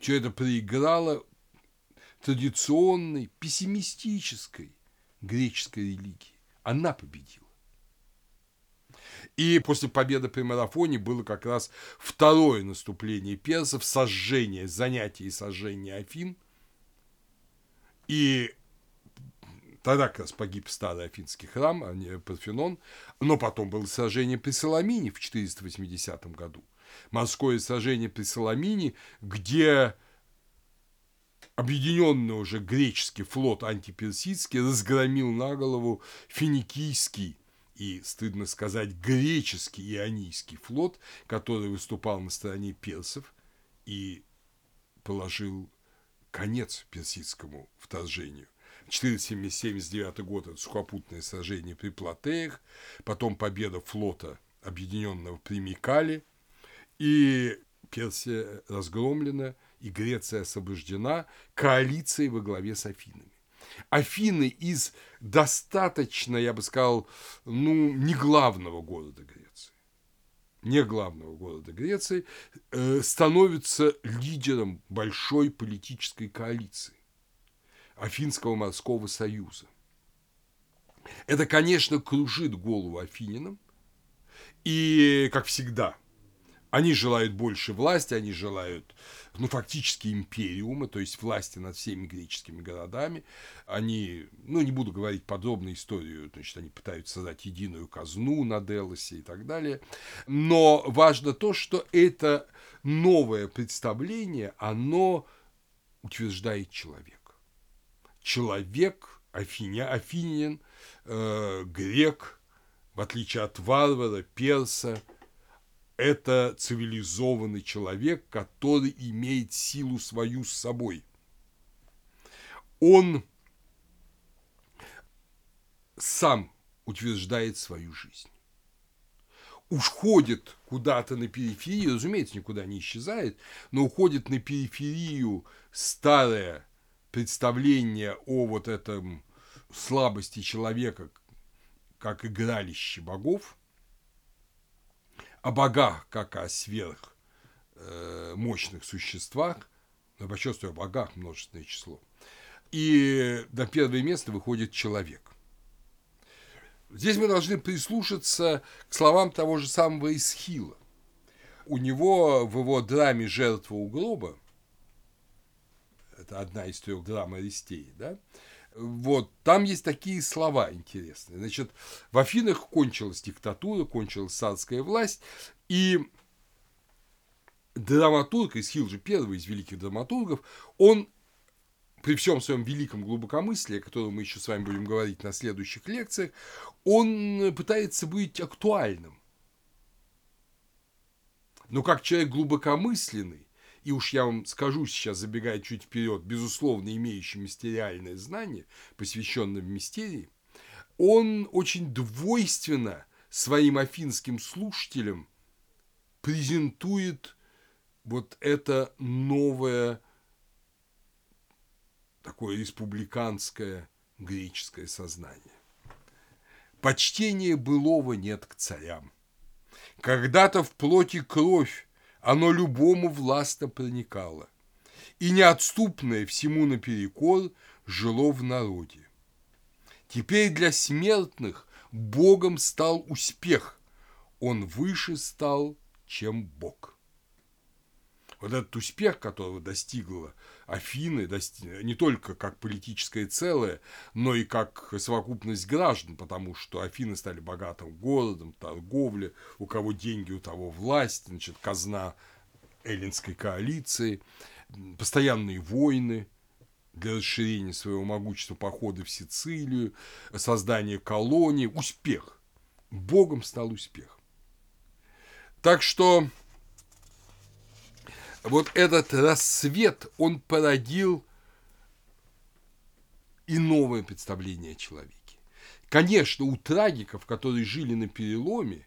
Все это проиграло традиционной, пессимистической греческой религии. Она победила. И после победы при марафоне было как раз второе наступление персов, сожжение, занятие и сожжение Афин – и тогда как раз погиб старый афинский храм, а не Парфенон, но потом было сражение при Соломине в 480 году. Морское сражение при Соломине, где объединенный уже греческий флот антиперсидский разгромил на голову финикийский и, стыдно сказать, греческий ионийский флот, который выступал на стороне персов и положил конец персидскому вторжению. 479 год – это сухопутное сражение при Платеях, потом победа флота объединенного при Микале, и Персия разгромлена, и Греция освобождена коалицией во главе с Афинами. Афины из достаточно, я бы сказал, ну, не главного города Греции не главного города Греции, э, становится лидером большой политической коалиции Афинского морского союза. Это, конечно, кружит голову афининам, и, как всегда – они желают больше власти, они желают, ну, фактически империума, то есть власти над всеми греческими городами. Они, ну, не буду говорить подробную историю, значит, они пытаются создать единую казну на Делосе и так далее. Но важно то, что это новое представление, оно утверждает человек. Человек, афиня, афинин, э, грек, в отличие от варвара, перса, это цивилизованный человек, который имеет силу свою с собой. Он сам утверждает свою жизнь. Уходит куда-то на периферию, разумеется, никуда не исчезает, но уходит на периферию старое представление о вот этом слабости человека, как игралище богов, о богах, как о сверх э, существах, но почувствую о богах множественное число. И на первое место выходит человек. Здесь мы должны прислушаться к словам того же самого Исхила. У него в его драме «Жертва у гроба» это одна из трех драм Аристеи, да, вот, там есть такие слова интересные. Значит, в Афинах кончилась диктатура, кончилась царская власть, и драматург, Исхил же первый из великих драматургов, он при всем своем великом глубокомыслии, о котором мы еще с вами будем говорить на следующих лекциях, он пытается быть актуальным. Но как человек глубокомысленный, и уж я вам скажу сейчас, забегая чуть вперед, безусловно, имеющий мистериальное знание, посвященное мистерии, он очень двойственно своим афинским слушателям презентует вот это новое такое республиканское греческое сознание. Почтения былого нет к царям. Когда-то в плоти кровь оно любому властно проникало, и неотступное всему наперекор жило в народе. Теперь для смертных Богом стал успех, он выше стал, чем Бог. Вот этот успех, которого достигла Афины, достиг, не только как политическое целое, но и как совокупность граждан, потому что Афины стали богатым городом, торговля, у кого деньги, у того власть, значит, казна эллинской коалиции, постоянные войны, для расширения своего могущества походы в Сицилию, создание колонии, успех. Богом стал успех. Так что вот этот рассвет, он породил и новое представление о человеке. Конечно, у трагиков, которые жили на переломе,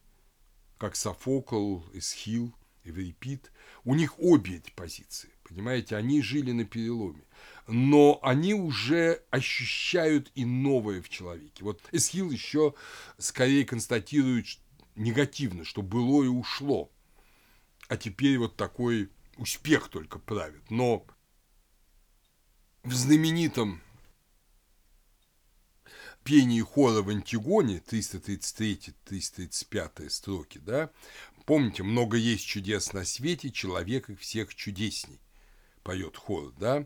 как Софокл, Эсхил, Эврипид, у них обе эти позиции. Понимаете, они жили на переломе. Но они уже ощущают и новое в человеке. Вот Эсхил еще скорее констатирует негативно, что было и ушло. А теперь вот такой успех только правит. Но в знаменитом пении хора в Антигоне, 333-335 строки, да, помните, много есть чудес на свете, человек их всех чудесней, поет хор, да,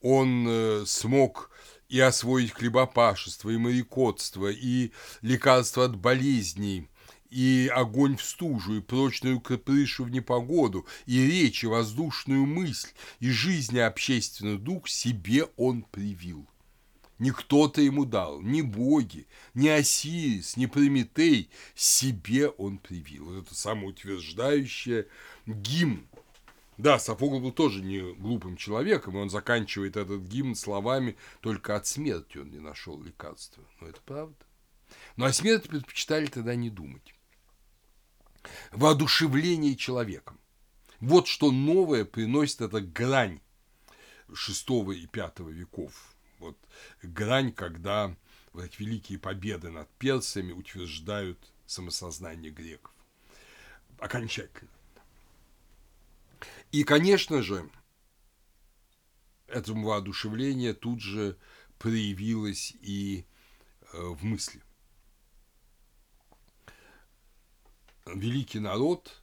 он э, смог и освоить хлебопашество, и морякотство, и лекарство от болезней, и огонь в стужу, и прочную крышу в непогоду, и речь, и воздушную мысль, и жизнь, и общественный дух себе он привил. Не кто-то ему дал, ни боги, ни Осирис, ни Прометей, себе он привил. Вот это самоутверждающее гимн. Да, Софокл был тоже не глупым человеком, и он заканчивает этот гимн словами «только от смерти он не нашел лекарства». Но это правда. Но о смерти предпочитали тогда не думать воодушевление человеком. Вот что новое приносит эта грань шестого и пятого веков. Вот грань, когда вот великие победы над персами утверждают самосознание греков. Окончательно. И, конечно же, это воодушевление тут же проявилось и э, в мысли. Великий народ,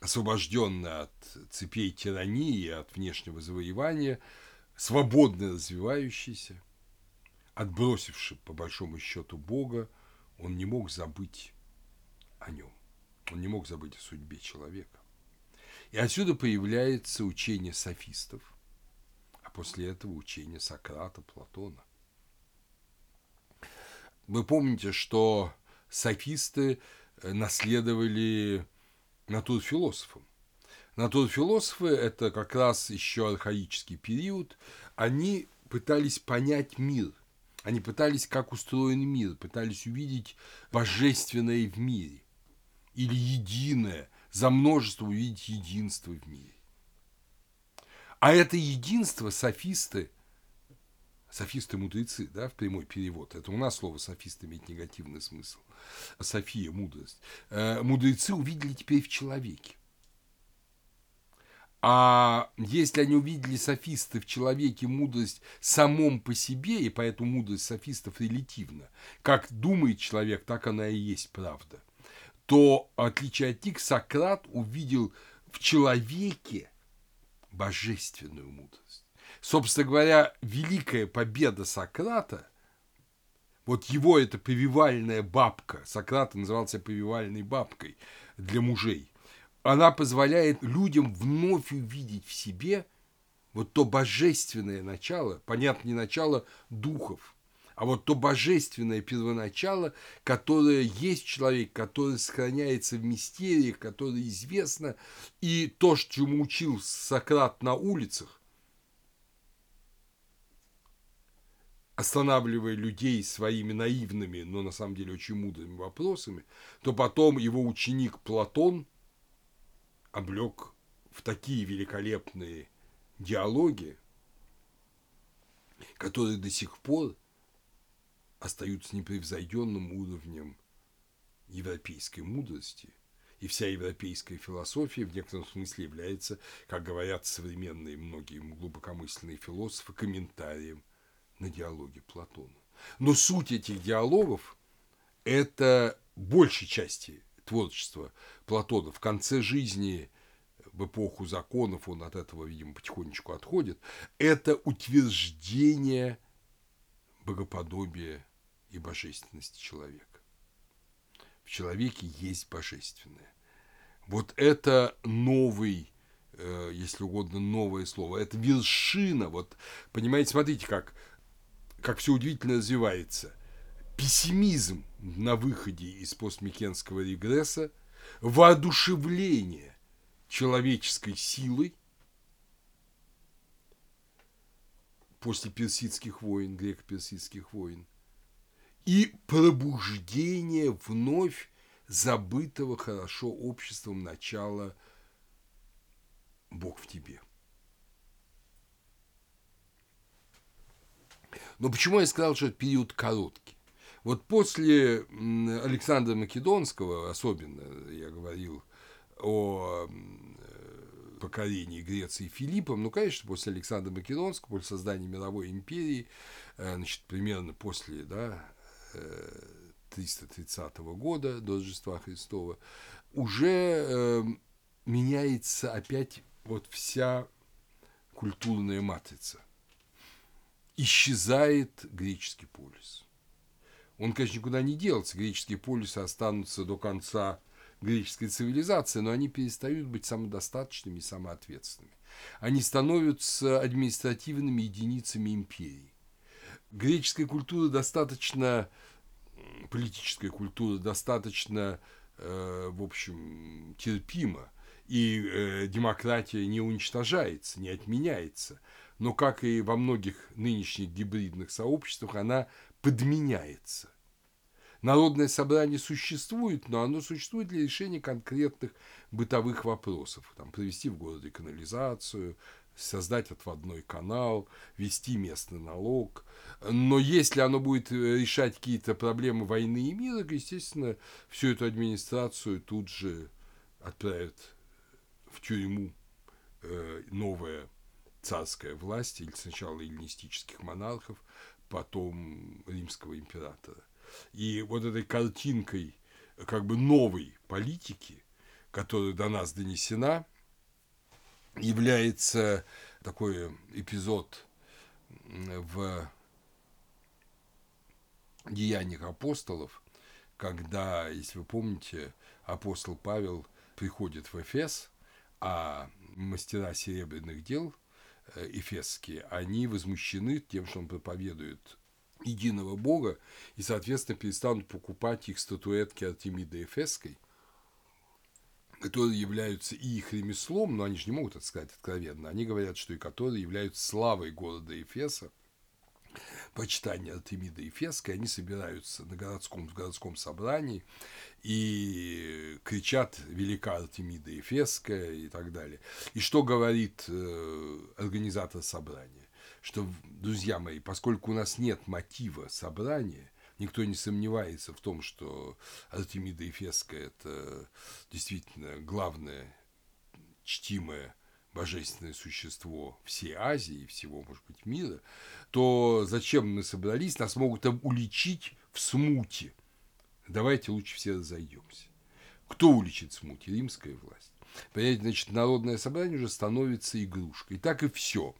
освобожденный от цепей тирании, от внешнего завоевания, свободно развивающийся, отбросивший по большому счету Бога, он не мог забыть о нем. Он не мог забыть о судьбе человека. И отсюда появляется учение софистов, после этого учение Сократа, Платона. Вы помните, что софисты наследовали натур философам. Натур философы – это как раз еще архаический период. Они пытались понять мир. Они пытались, как устроен мир, пытались увидеть божественное в мире. Или единое, за множество увидеть единство в мире. А это единство софисты, софисты-мудрецы, да, в прямой перевод, это у нас слово софист имеет негативный смысл, София – мудрость, э, мудрецы увидели теперь в человеке. А если они увидели софисты в человеке мудрость самом по себе, и поэтому мудрость софистов релятивна, как думает человек, так она и есть правда, то, в отличие от них, Сократ увидел в человеке божественную мудрость. Собственно говоря, великая победа Сократа, вот его эта повивальная бабка, Сократ назывался повивальной бабкой для мужей, она позволяет людям вновь увидеть в себе вот то божественное начало, понятно, не начало духов, а вот то божественное первоначало, которое есть человек, которое сохраняется в мистериях, которое известно, и то, чему учил Сократ на улицах, останавливая людей своими наивными, но на самом деле очень мудрыми вопросами, то потом его ученик Платон – облег в такие великолепные диалоги, которые до сих пор остаются непревзойденным уровнем европейской мудрости. И вся европейская философия в некотором смысле является, как говорят современные многие глубокомысленные философы, комментарием на диалоги Платона. Но суть этих диалогов – это большей части творчества Платона в конце жизни в эпоху законов, он от этого, видимо, потихонечку отходит, это утверждение богоподобия и божественности человека. В человеке есть божественное. Вот это новый, э, если угодно, новое слово. Это вершина. Вот, понимаете, смотрите, как, как все удивительно развивается – пессимизм на выходе из постмикенского регресса, воодушевление человеческой силой после персидских войн, греко-персидских войн, и пробуждение вновь забытого хорошо обществом начала «Бог в тебе». Но почему я сказал, что это период короткий? Вот после Александра Македонского, особенно я говорил о покорении Греции Филиппом, ну, конечно, после Александра Македонского, после создания мировой империи, э, значит, примерно после, да, 330 э, года до Рождества Христова, уже э, меняется опять вот вся культурная матрица. Исчезает греческий полис. Он, конечно, никуда не делся. Греческие полисы останутся до конца греческой цивилизации, но они перестают быть самодостаточными и самоответственными. Они становятся административными единицами империи. Греческая культура достаточно, политическая культура достаточно, э, в общем, терпима, и э, демократия не уничтожается, не отменяется. Но, как и во многих нынешних гибридных сообществах, она подменяется. Народное собрание существует, но оно существует для решения конкретных бытовых вопросов. Там, провести в городе канализацию, создать отводной канал, вести местный налог. Но если оно будет решать какие-то проблемы войны и мира, естественно, всю эту администрацию тут же отправят в тюрьму э, новая царская власть, или сначала эллинистических монархов, потом римского императора. И вот этой картинкой как бы новой политики, которая до нас донесена, является такой эпизод в деяниях апостолов, когда, если вы помните, апостол Павел приходит в Эфес, а мастера серебряных дел эфесские, они возмущены тем, что он проповедует единого бога, и, соответственно, перестанут покупать их статуэтки Артемиды Эфесской, которые являются и их ремеслом, но они же не могут это сказать откровенно, они говорят, что и которые являются славой города Эфеса, почитания Артемида Эфесской, они собираются на городском, в городском собрании и кричат «Велика Артемида Эфесская» и так далее. И что говорит э, организатор собрания? Что, друзья мои, поскольку у нас нет мотива собрания, никто не сомневается в том, что Артемида Ефесская – это действительно главное чтимое божественное существо всей Азии и всего, может быть, мира, то зачем мы собрались? Нас могут уличить в смуте. Давайте лучше все разойдемся. Кто уличит смуте? Римская власть. Понимаете, значит, народное собрание уже становится игрушкой. И так и все.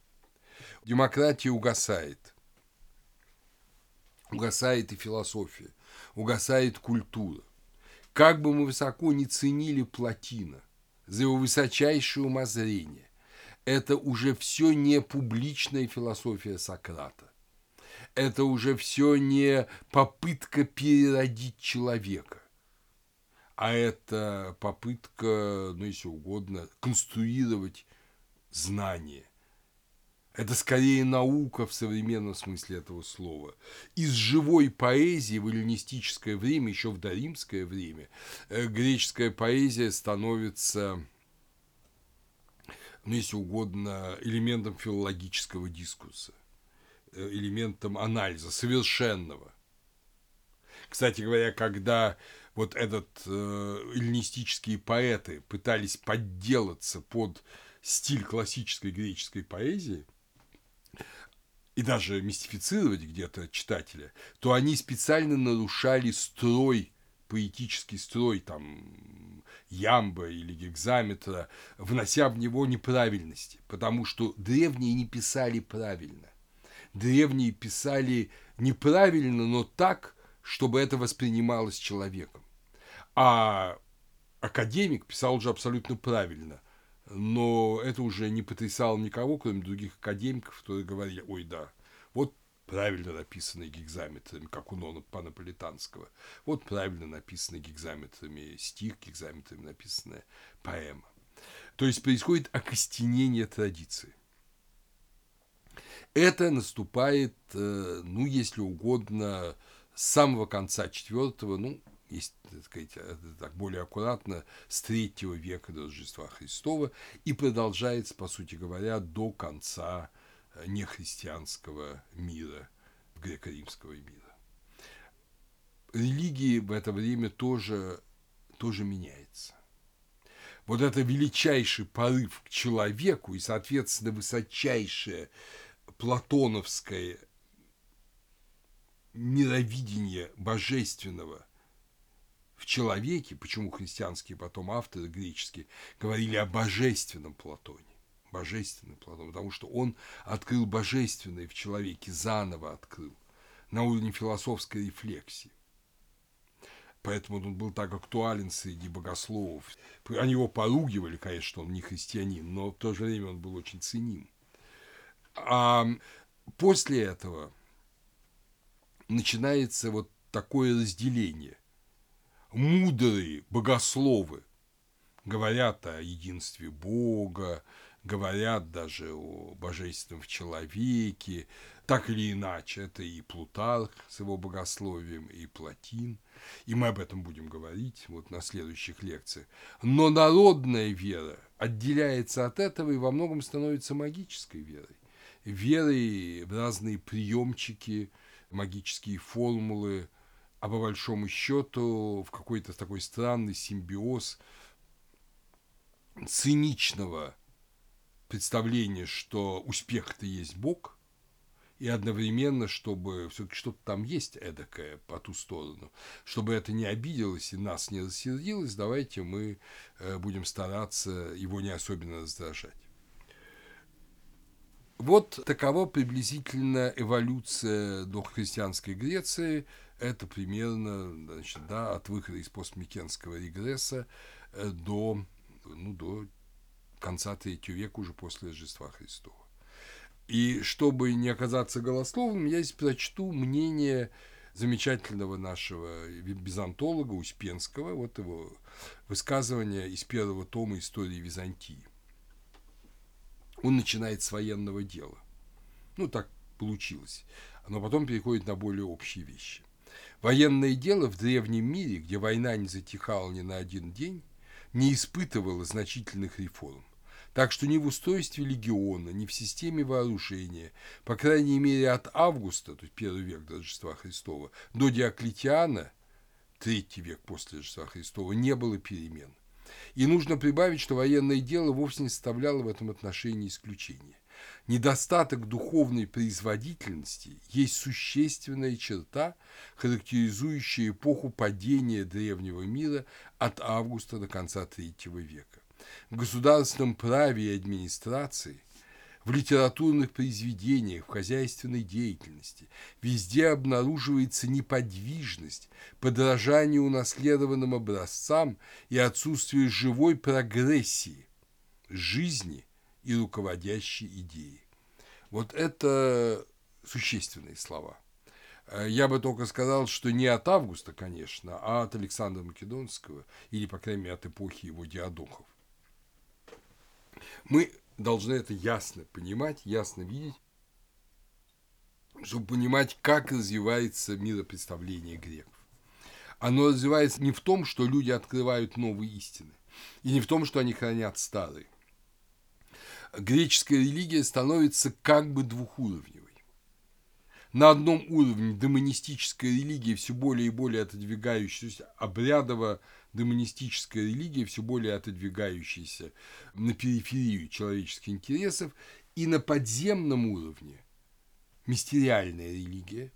Демократия угасает – угасает и философия, угасает культура. Как бы мы высоко не ценили Платина за его высочайшее умозрение, это уже все не публичная философия Сократа. Это уже все не попытка переродить человека, а это попытка, ну, если угодно, конструировать знание – это скорее наука в современном смысле этого слова. Из живой поэзии в эллинистическое время, еще в доримское время, э, греческая поэзия становится, ну, если угодно, элементом филологического дискурса, э, элементом анализа совершенного. Кстати говоря, когда вот этот э, эллинистические поэты пытались подделаться под стиль классической греческой поэзии – и даже мистифицировать где-то читателя, то они специально нарушали строй, поэтический строй там ямба или гекзаметра, внося в него неправильности, потому что древние не писали правильно. Древние писали неправильно, но так, чтобы это воспринималось человеком. А академик писал уже абсолютно правильно, но это уже не потрясало никого, кроме других академиков, которые говорили, ой, да, вот правильно написанный гигзаметрами, как у Нона Панаполитанского. Вот правильно написанный гигзаметрами стих, гигзаметрами написанная поэма. То есть происходит окостенение традиции. Это наступает, э, ну, если угодно, с самого конца четвертого, ну, есть, так сказать, э, так более аккуратно, с третьего века до Рождества Христова и продолжается, по сути говоря, до конца нехристианского мира, греко-римского мира. Религии в это время тоже, тоже меняется. Вот это величайший порыв к человеку и, соответственно, высочайшее платоновское мировидение божественного – в человеке, почему христианские потом авторы греческие говорили о божественном Платоне, божественный Платон, потому что он открыл божественное в человеке, заново открыл, на уровне философской рефлексии. Поэтому он был так актуален среди богословов. Они его поругивали, конечно, что он не христианин, но в то же время он был очень ценим. А после этого начинается вот такое разделение – мудрые богословы говорят о единстве Бога, говорят даже о божественном в человеке, так или иначе, это и Плутарх с его богословием, и Платин, и мы об этом будем говорить вот на следующих лекциях. Но народная вера отделяется от этого и во многом становится магической верой. Верой в разные приемчики, магические формулы, а по большому счету в какой-то такой странный симбиоз циничного представления, что успех-то есть Бог, и одновременно, чтобы все-таки что-то там есть эдакое по ту сторону, чтобы это не обиделось и нас не рассердилось, давайте мы э, будем стараться его не особенно раздражать. Вот такова приблизительно эволюция до христианской Греции – это примерно значит, да, от выхода из постмикенского регресса э, до, ну, до конца третьего века, уже после Рождества Христова. И чтобы не оказаться голословным, я здесь прочту мнение замечательного нашего византолога Успенского, вот его высказывание из первого тома истории Византии. Он начинает с военного дела. Ну, так получилось. Но потом переходит на более общие вещи. Военное дело в древнем мире, где война не затихала ни на один день, не испытывало значительных реформ. Так что ни в устройстве легиона, ни в системе вооружения, по крайней мере от Августа, то есть первый век до Рождества Христова, до Диоклетиана, третий век после Рождества Христова, не было перемен. И нужно прибавить, что военное дело вовсе не составляло в этом отношении исключения. Недостаток духовной производительности есть существенная черта, характеризующая эпоху падения древнего мира от августа до конца третьего века. В государственном праве и администрации, в литературных произведениях, в хозяйственной деятельности везде обнаруживается неподвижность, подражание унаследованным образцам и отсутствие живой прогрессии жизни и руководящей идеи. Вот это существенные слова. Э, я бы только сказал, что не от Августа, конечно, а от Александра Македонского, или, по крайней мере, от эпохи его диадохов. Мы должны это ясно понимать, ясно видеть, чтобы понимать, как развивается миропредставление греков. Оно развивается не в том, что люди открывают новые истины, и не в том, что они хранят старые греческая религия становится как бы двухуровневой. На одном уровне демонистическая религия все более и более отодвигающаяся, обрядово демонистическая религия все более отодвигающаяся на периферию человеческих интересов, и на подземном уровне мистериальная религия,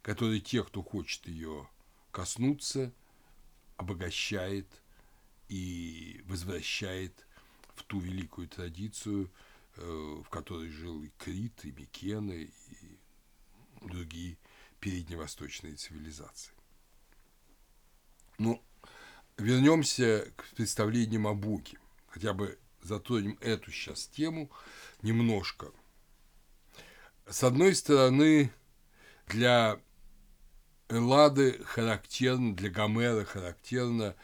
которая тех, кто хочет ее коснуться, обогащает и возвращает в ту великую традицию, э, в которой жил и Крит, и Микены, и другие передневосточные цивилизации. Ну, вернемся к представлениям о Боге. Хотя бы затронем эту сейчас тему немножко. С одной стороны, для Эллады характерно, для Гомера характерно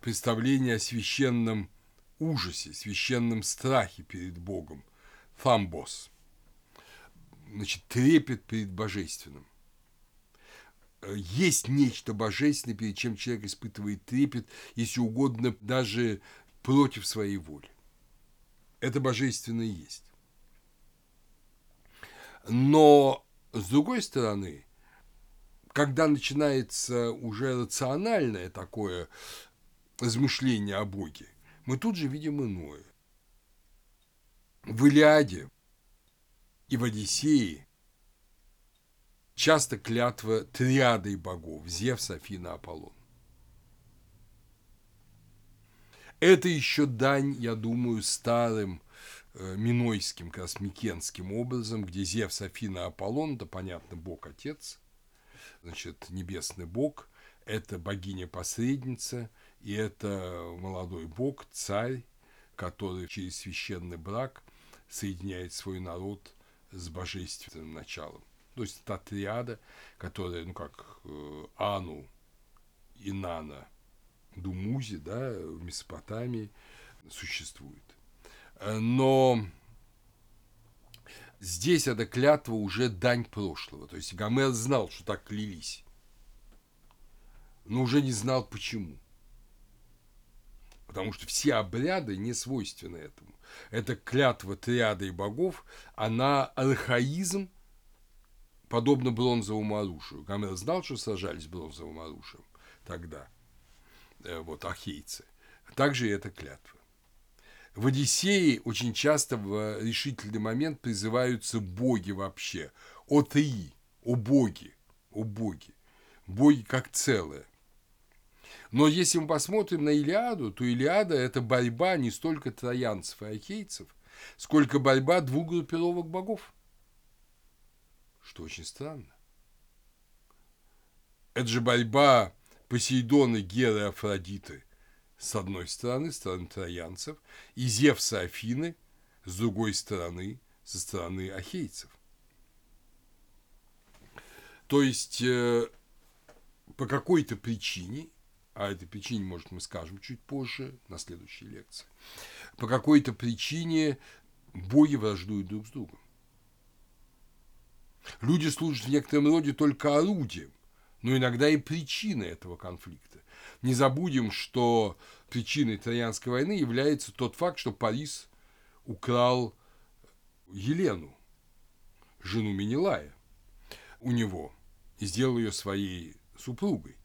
представление о священном ужасе, священном страхе перед Богом, фамбос, значит, трепет перед божественным. Есть нечто божественное, перед чем человек испытывает трепет, если угодно, даже против своей воли. Это божественное есть. Но, с другой стороны, когда начинается уже рациональное такое размышление о Боге, мы тут же видим иное. В Илиаде и в Одиссее часто клятва триадой богов – Зевс, Афина, Аполлон. Это еще дань, я думаю, старым э, минойским, космикенским образом, где Зевс, Афина, Аполлон – это, понятно, бог-отец, значит, небесный бог, это богиня-посредница – и это молодой бог, царь, который через священный брак соединяет свой народ с божественным началом. То есть та триада, которая, ну как э, Ану, Инана, Думузи, да, в Месопотамии существует. Но здесь эта клятва уже дань прошлого. То есть Гомер знал, что так клялись, но уже не знал почему потому что все обряды не свойственны этому. Это клятва триады и богов, она архаизм, подобно бронзовому оружию. Гомер знал, что сражались бронзовым оружием тогда, э, вот, ахейцы. Также и эта клятва. В Одиссее очень часто в решительный момент призываются боги вообще. О три, о боги, о боги. Боги как целое – но если мы посмотрим на Илиаду, то Илиада – это борьба не столько троянцев и ахейцев, сколько борьба двух группировок богов. Что очень странно. Это же борьба Посейдона, Геры, Афродиты с одной стороны, стороны троянцев, и Зевса Афины с другой стороны, со стороны ахейцев. То есть э, по какой-то причине, а этой причине, может, мы скажем чуть позже, на следующей лекции, по какой-то причине боги враждуют друг с другом. Люди служат в некотором роде только орудием, но иногда и причиной этого конфликта. Не забудем, что причиной Троянской войны является тот факт, что Парис украл Елену, жену Менелая, у него и сделал ее своей супругой.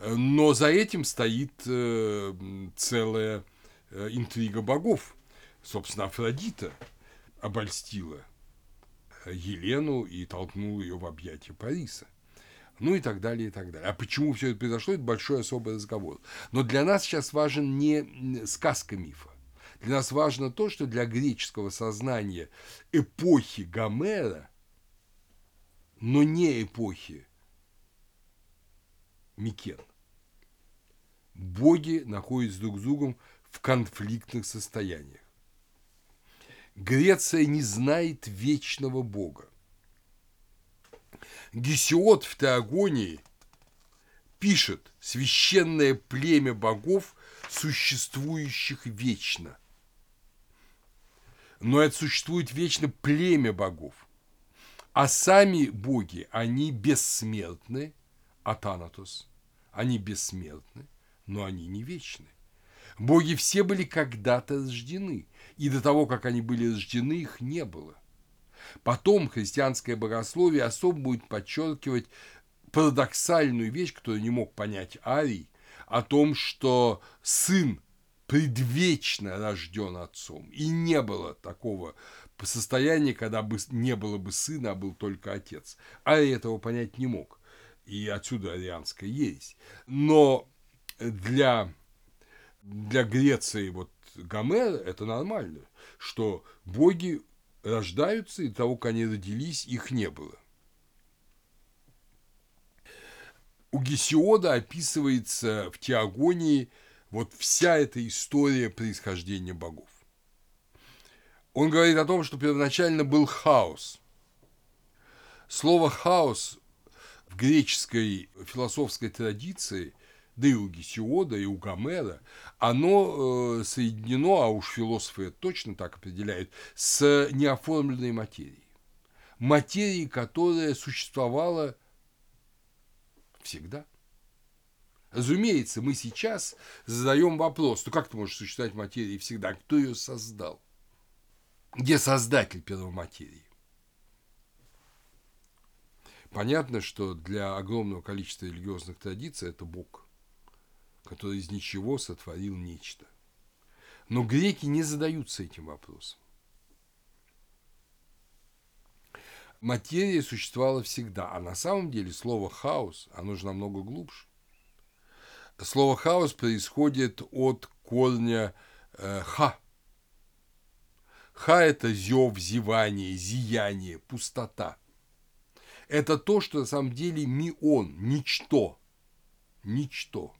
Но за этим стоит э, целая э, интрига богов. Собственно, Афродита обольстила Елену и толкнула ее в объятия Париса. Ну и так далее, и так далее. А почему все это произошло, это большой особый разговор. Но для нас сейчас важен не сказка мифа. Для нас важно то, что для греческого сознания эпохи Гомера, но не эпохи Микен. Боги находятся друг с другом в конфликтных состояниях. Греция не знает вечного бога. Гесиод в Теогонии пишет «священное племя богов, существующих вечно». Но это существует вечно племя богов. А сами боги, они бессмертны – Атанатос. Они бессмертны, но они не вечны. Боги все были когда-то рождены, и до того, как они были рождены, их не было. Потом христианское богословие особо будет подчеркивать парадоксальную вещь, которую не мог понять Арий, о том, что сын предвечно рожден отцом. И не было такого состояния, когда бы не было бы сына, а был только отец. Арий этого понять не мог и отсюда арианская ересь. Но для, для Греции вот Гомера это нормально, что боги рождаются, и того, как они родились, их не было. У Гесиода описывается в Теогонии вот вся эта история происхождения богов. Он говорит о том, что первоначально был хаос. Слово «хаос» в греческой философской традиции, да и у Гесиода, и у Гомера, оно э, соединено, а уж философы это точно так определяют, с неоформленной материей. Материей, которая существовала всегда. Разумеется, мы сейчас задаем вопрос, ну как ты можешь существовать материи всегда? Кто ее создал? Где создатель первоматерии? Понятно, что для огромного количества религиозных традиций это Бог, который из ничего сотворил нечто. Но греки не задаются этим вопросом. Материя существовала всегда, а на самом деле слово «хаос», оно же намного глубже. Слово «хаос» происходит от корня э, «ха». «Ха» – это зев, зевание, зияние, пустота – это то, что на самом деле мион, ничто. Ничто.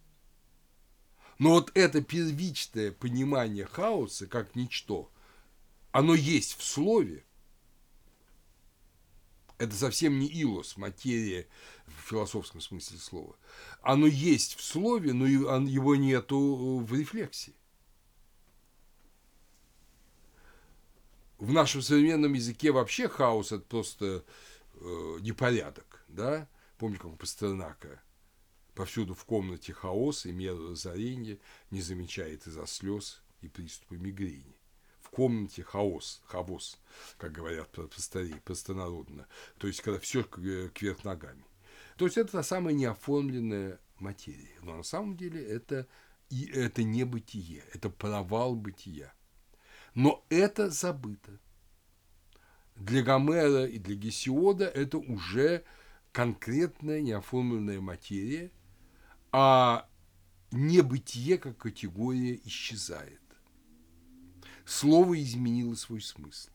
Но вот это первичное понимание хаоса как ничто, оно есть в слове. Это совсем не илос, материя в философском смысле слова. Оно есть в слове, но его нету в рефлексии. В нашем современном языке вообще хаос – это просто э, непорядок, да, помните, как у Пастернака, повсюду в комнате хаос и меру разорения, не замечает из-за слез и приступа мигрени. В комнате хаос, хаос, как говорят просторей, простонародно, то есть когда все кверх ногами. То есть это та самая неоформленная материя. Но на самом деле это, и это не бытие, это провал бытия. Но это забыто для Гомера и для Гесиода это уже конкретная неоформленная материя, а небытие как категория исчезает. Слово изменило свой смысл.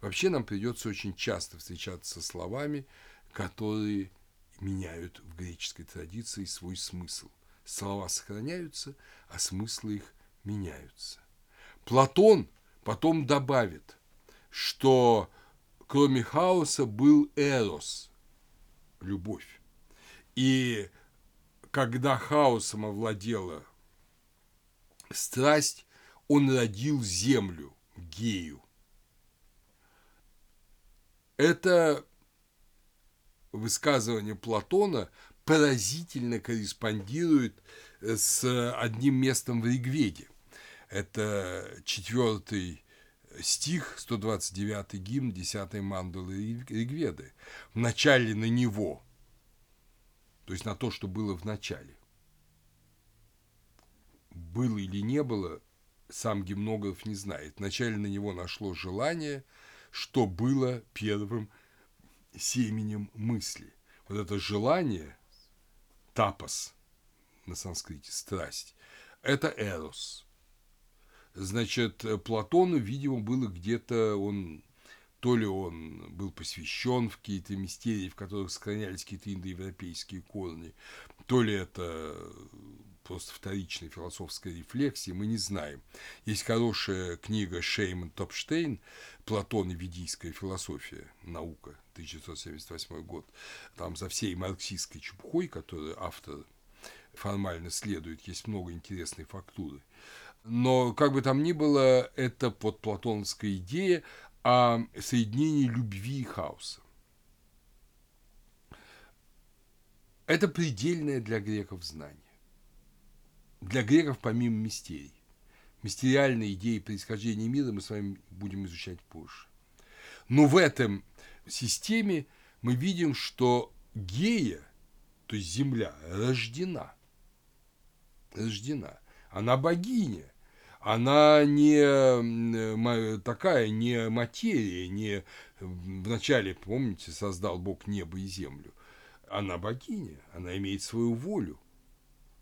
Вообще нам придется очень часто встречаться со словами, которые меняют в греческой традиции свой смысл. Слова сохраняются, а смыслы их меняются. Платон потом добавит, что кроме хаоса, был эрос, любовь. И когда хаосом овладела страсть, он родил землю, гею. Это высказывание Платона поразительно корреспондирует с одним местом в Ригведе. Это четвертый стих, 129 гимн 10 мандалы Ригведы. В начале на него, то есть на то, что было в начале. Было или не было, сам гимнограф не знает. Вначале на него нашло желание, что было первым семенем мысли. Вот это желание, тапос на санскрите, страсть, это эрос. Значит, Платону, видимо, было где-то, он то ли он был посвящен в какие-то мистерии, в которых сохранялись какие-то индоевропейские корни, то ли это просто вторичной философской рефлексии, мы не знаем. Есть хорошая книга Шейман Топштейн «Платон и ведийская философия. Наука», 1978 год. Там за всей марксистской чепухой, которую автор формально следует, есть много интересной фактуры. Но, как бы там ни было, это подплатоновская идея о соединении любви и хаоса. Это предельное для греков знание для греков помимо мистерий. Мистериальные идеи происхождения мира мы с вами будем изучать позже. Но в этом системе мы видим, что Гея, то есть Земля, рождена. Рождена. Она богиня. Она не такая, не материя, не вначале, помните, создал Бог небо и землю. Она богиня, она имеет свою волю,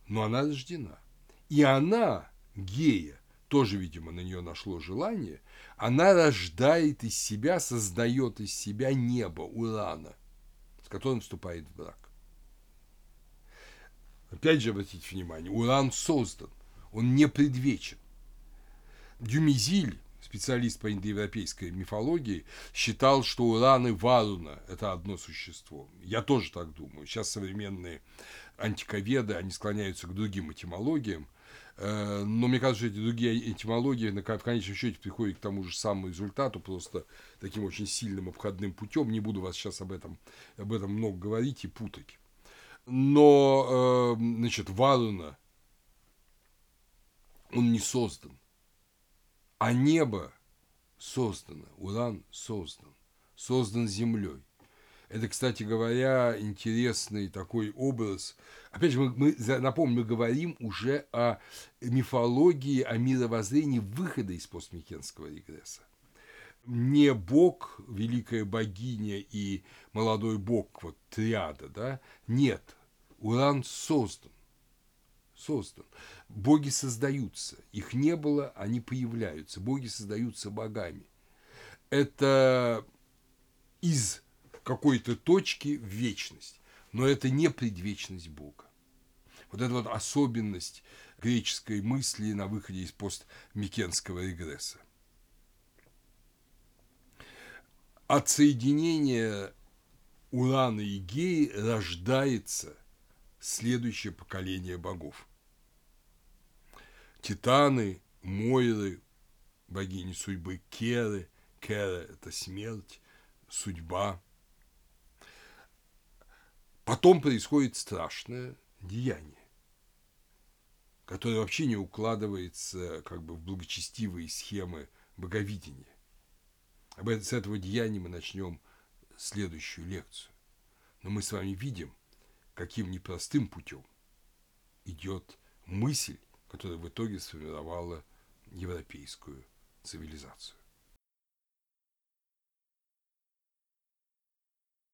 но она рождена. И она, гея, тоже, видимо, на нее нашло желание, она рождает из себя, создает из себя небо, Урана, с которым вступает в брак. Опять же, обратите внимание, Уран создан, он не предвечен. Дюмизиль, специалист по индоевропейской мифологии, считал, что Уран и Варуна – это одно существо. Я тоже так думаю. Сейчас современные антиковеды, они склоняются к другим этимологиям – Э, но мне кажется, что эти другие этимологии в конечном счете приходят к тому же самому результату, просто таким очень сильным обходным путем. Не буду вас сейчас об этом, об этом много говорить и путать. Но, э, значит, Варуна, он не создан, а небо создано, Уран создан, создан землей. Это, кстати говоря, интересный такой образ. Опять же, мы, мы напомню, мы говорим уже о мифологии, о мировоззрении выхода из постмикенского регресса. Не бог, великая богиня и молодой бог, вот триада, да? Нет, Уран создан. Создан. Боги создаются. Их не было, они появляются. Боги создаются богами. Это из какой-то точки в вечность. Но это не предвечность Бога. Вот эта вот особенность греческой мысли на выходе из постмикенского регресса. От соединения Урана и Геи рождается следующее поколение богов. Титаны, Мойры, богини судьбы Керы, Кера – это смерть, судьба – Потом происходит страшное деяние, которое вообще не укладывается как бы в благочестивые схемы боговидения. С этого деяния мы начнем следующую лекцию. Но мы с вами видим, каким непростым путем идет мысль, которая в итоге сформировала европейскую цивилизацию.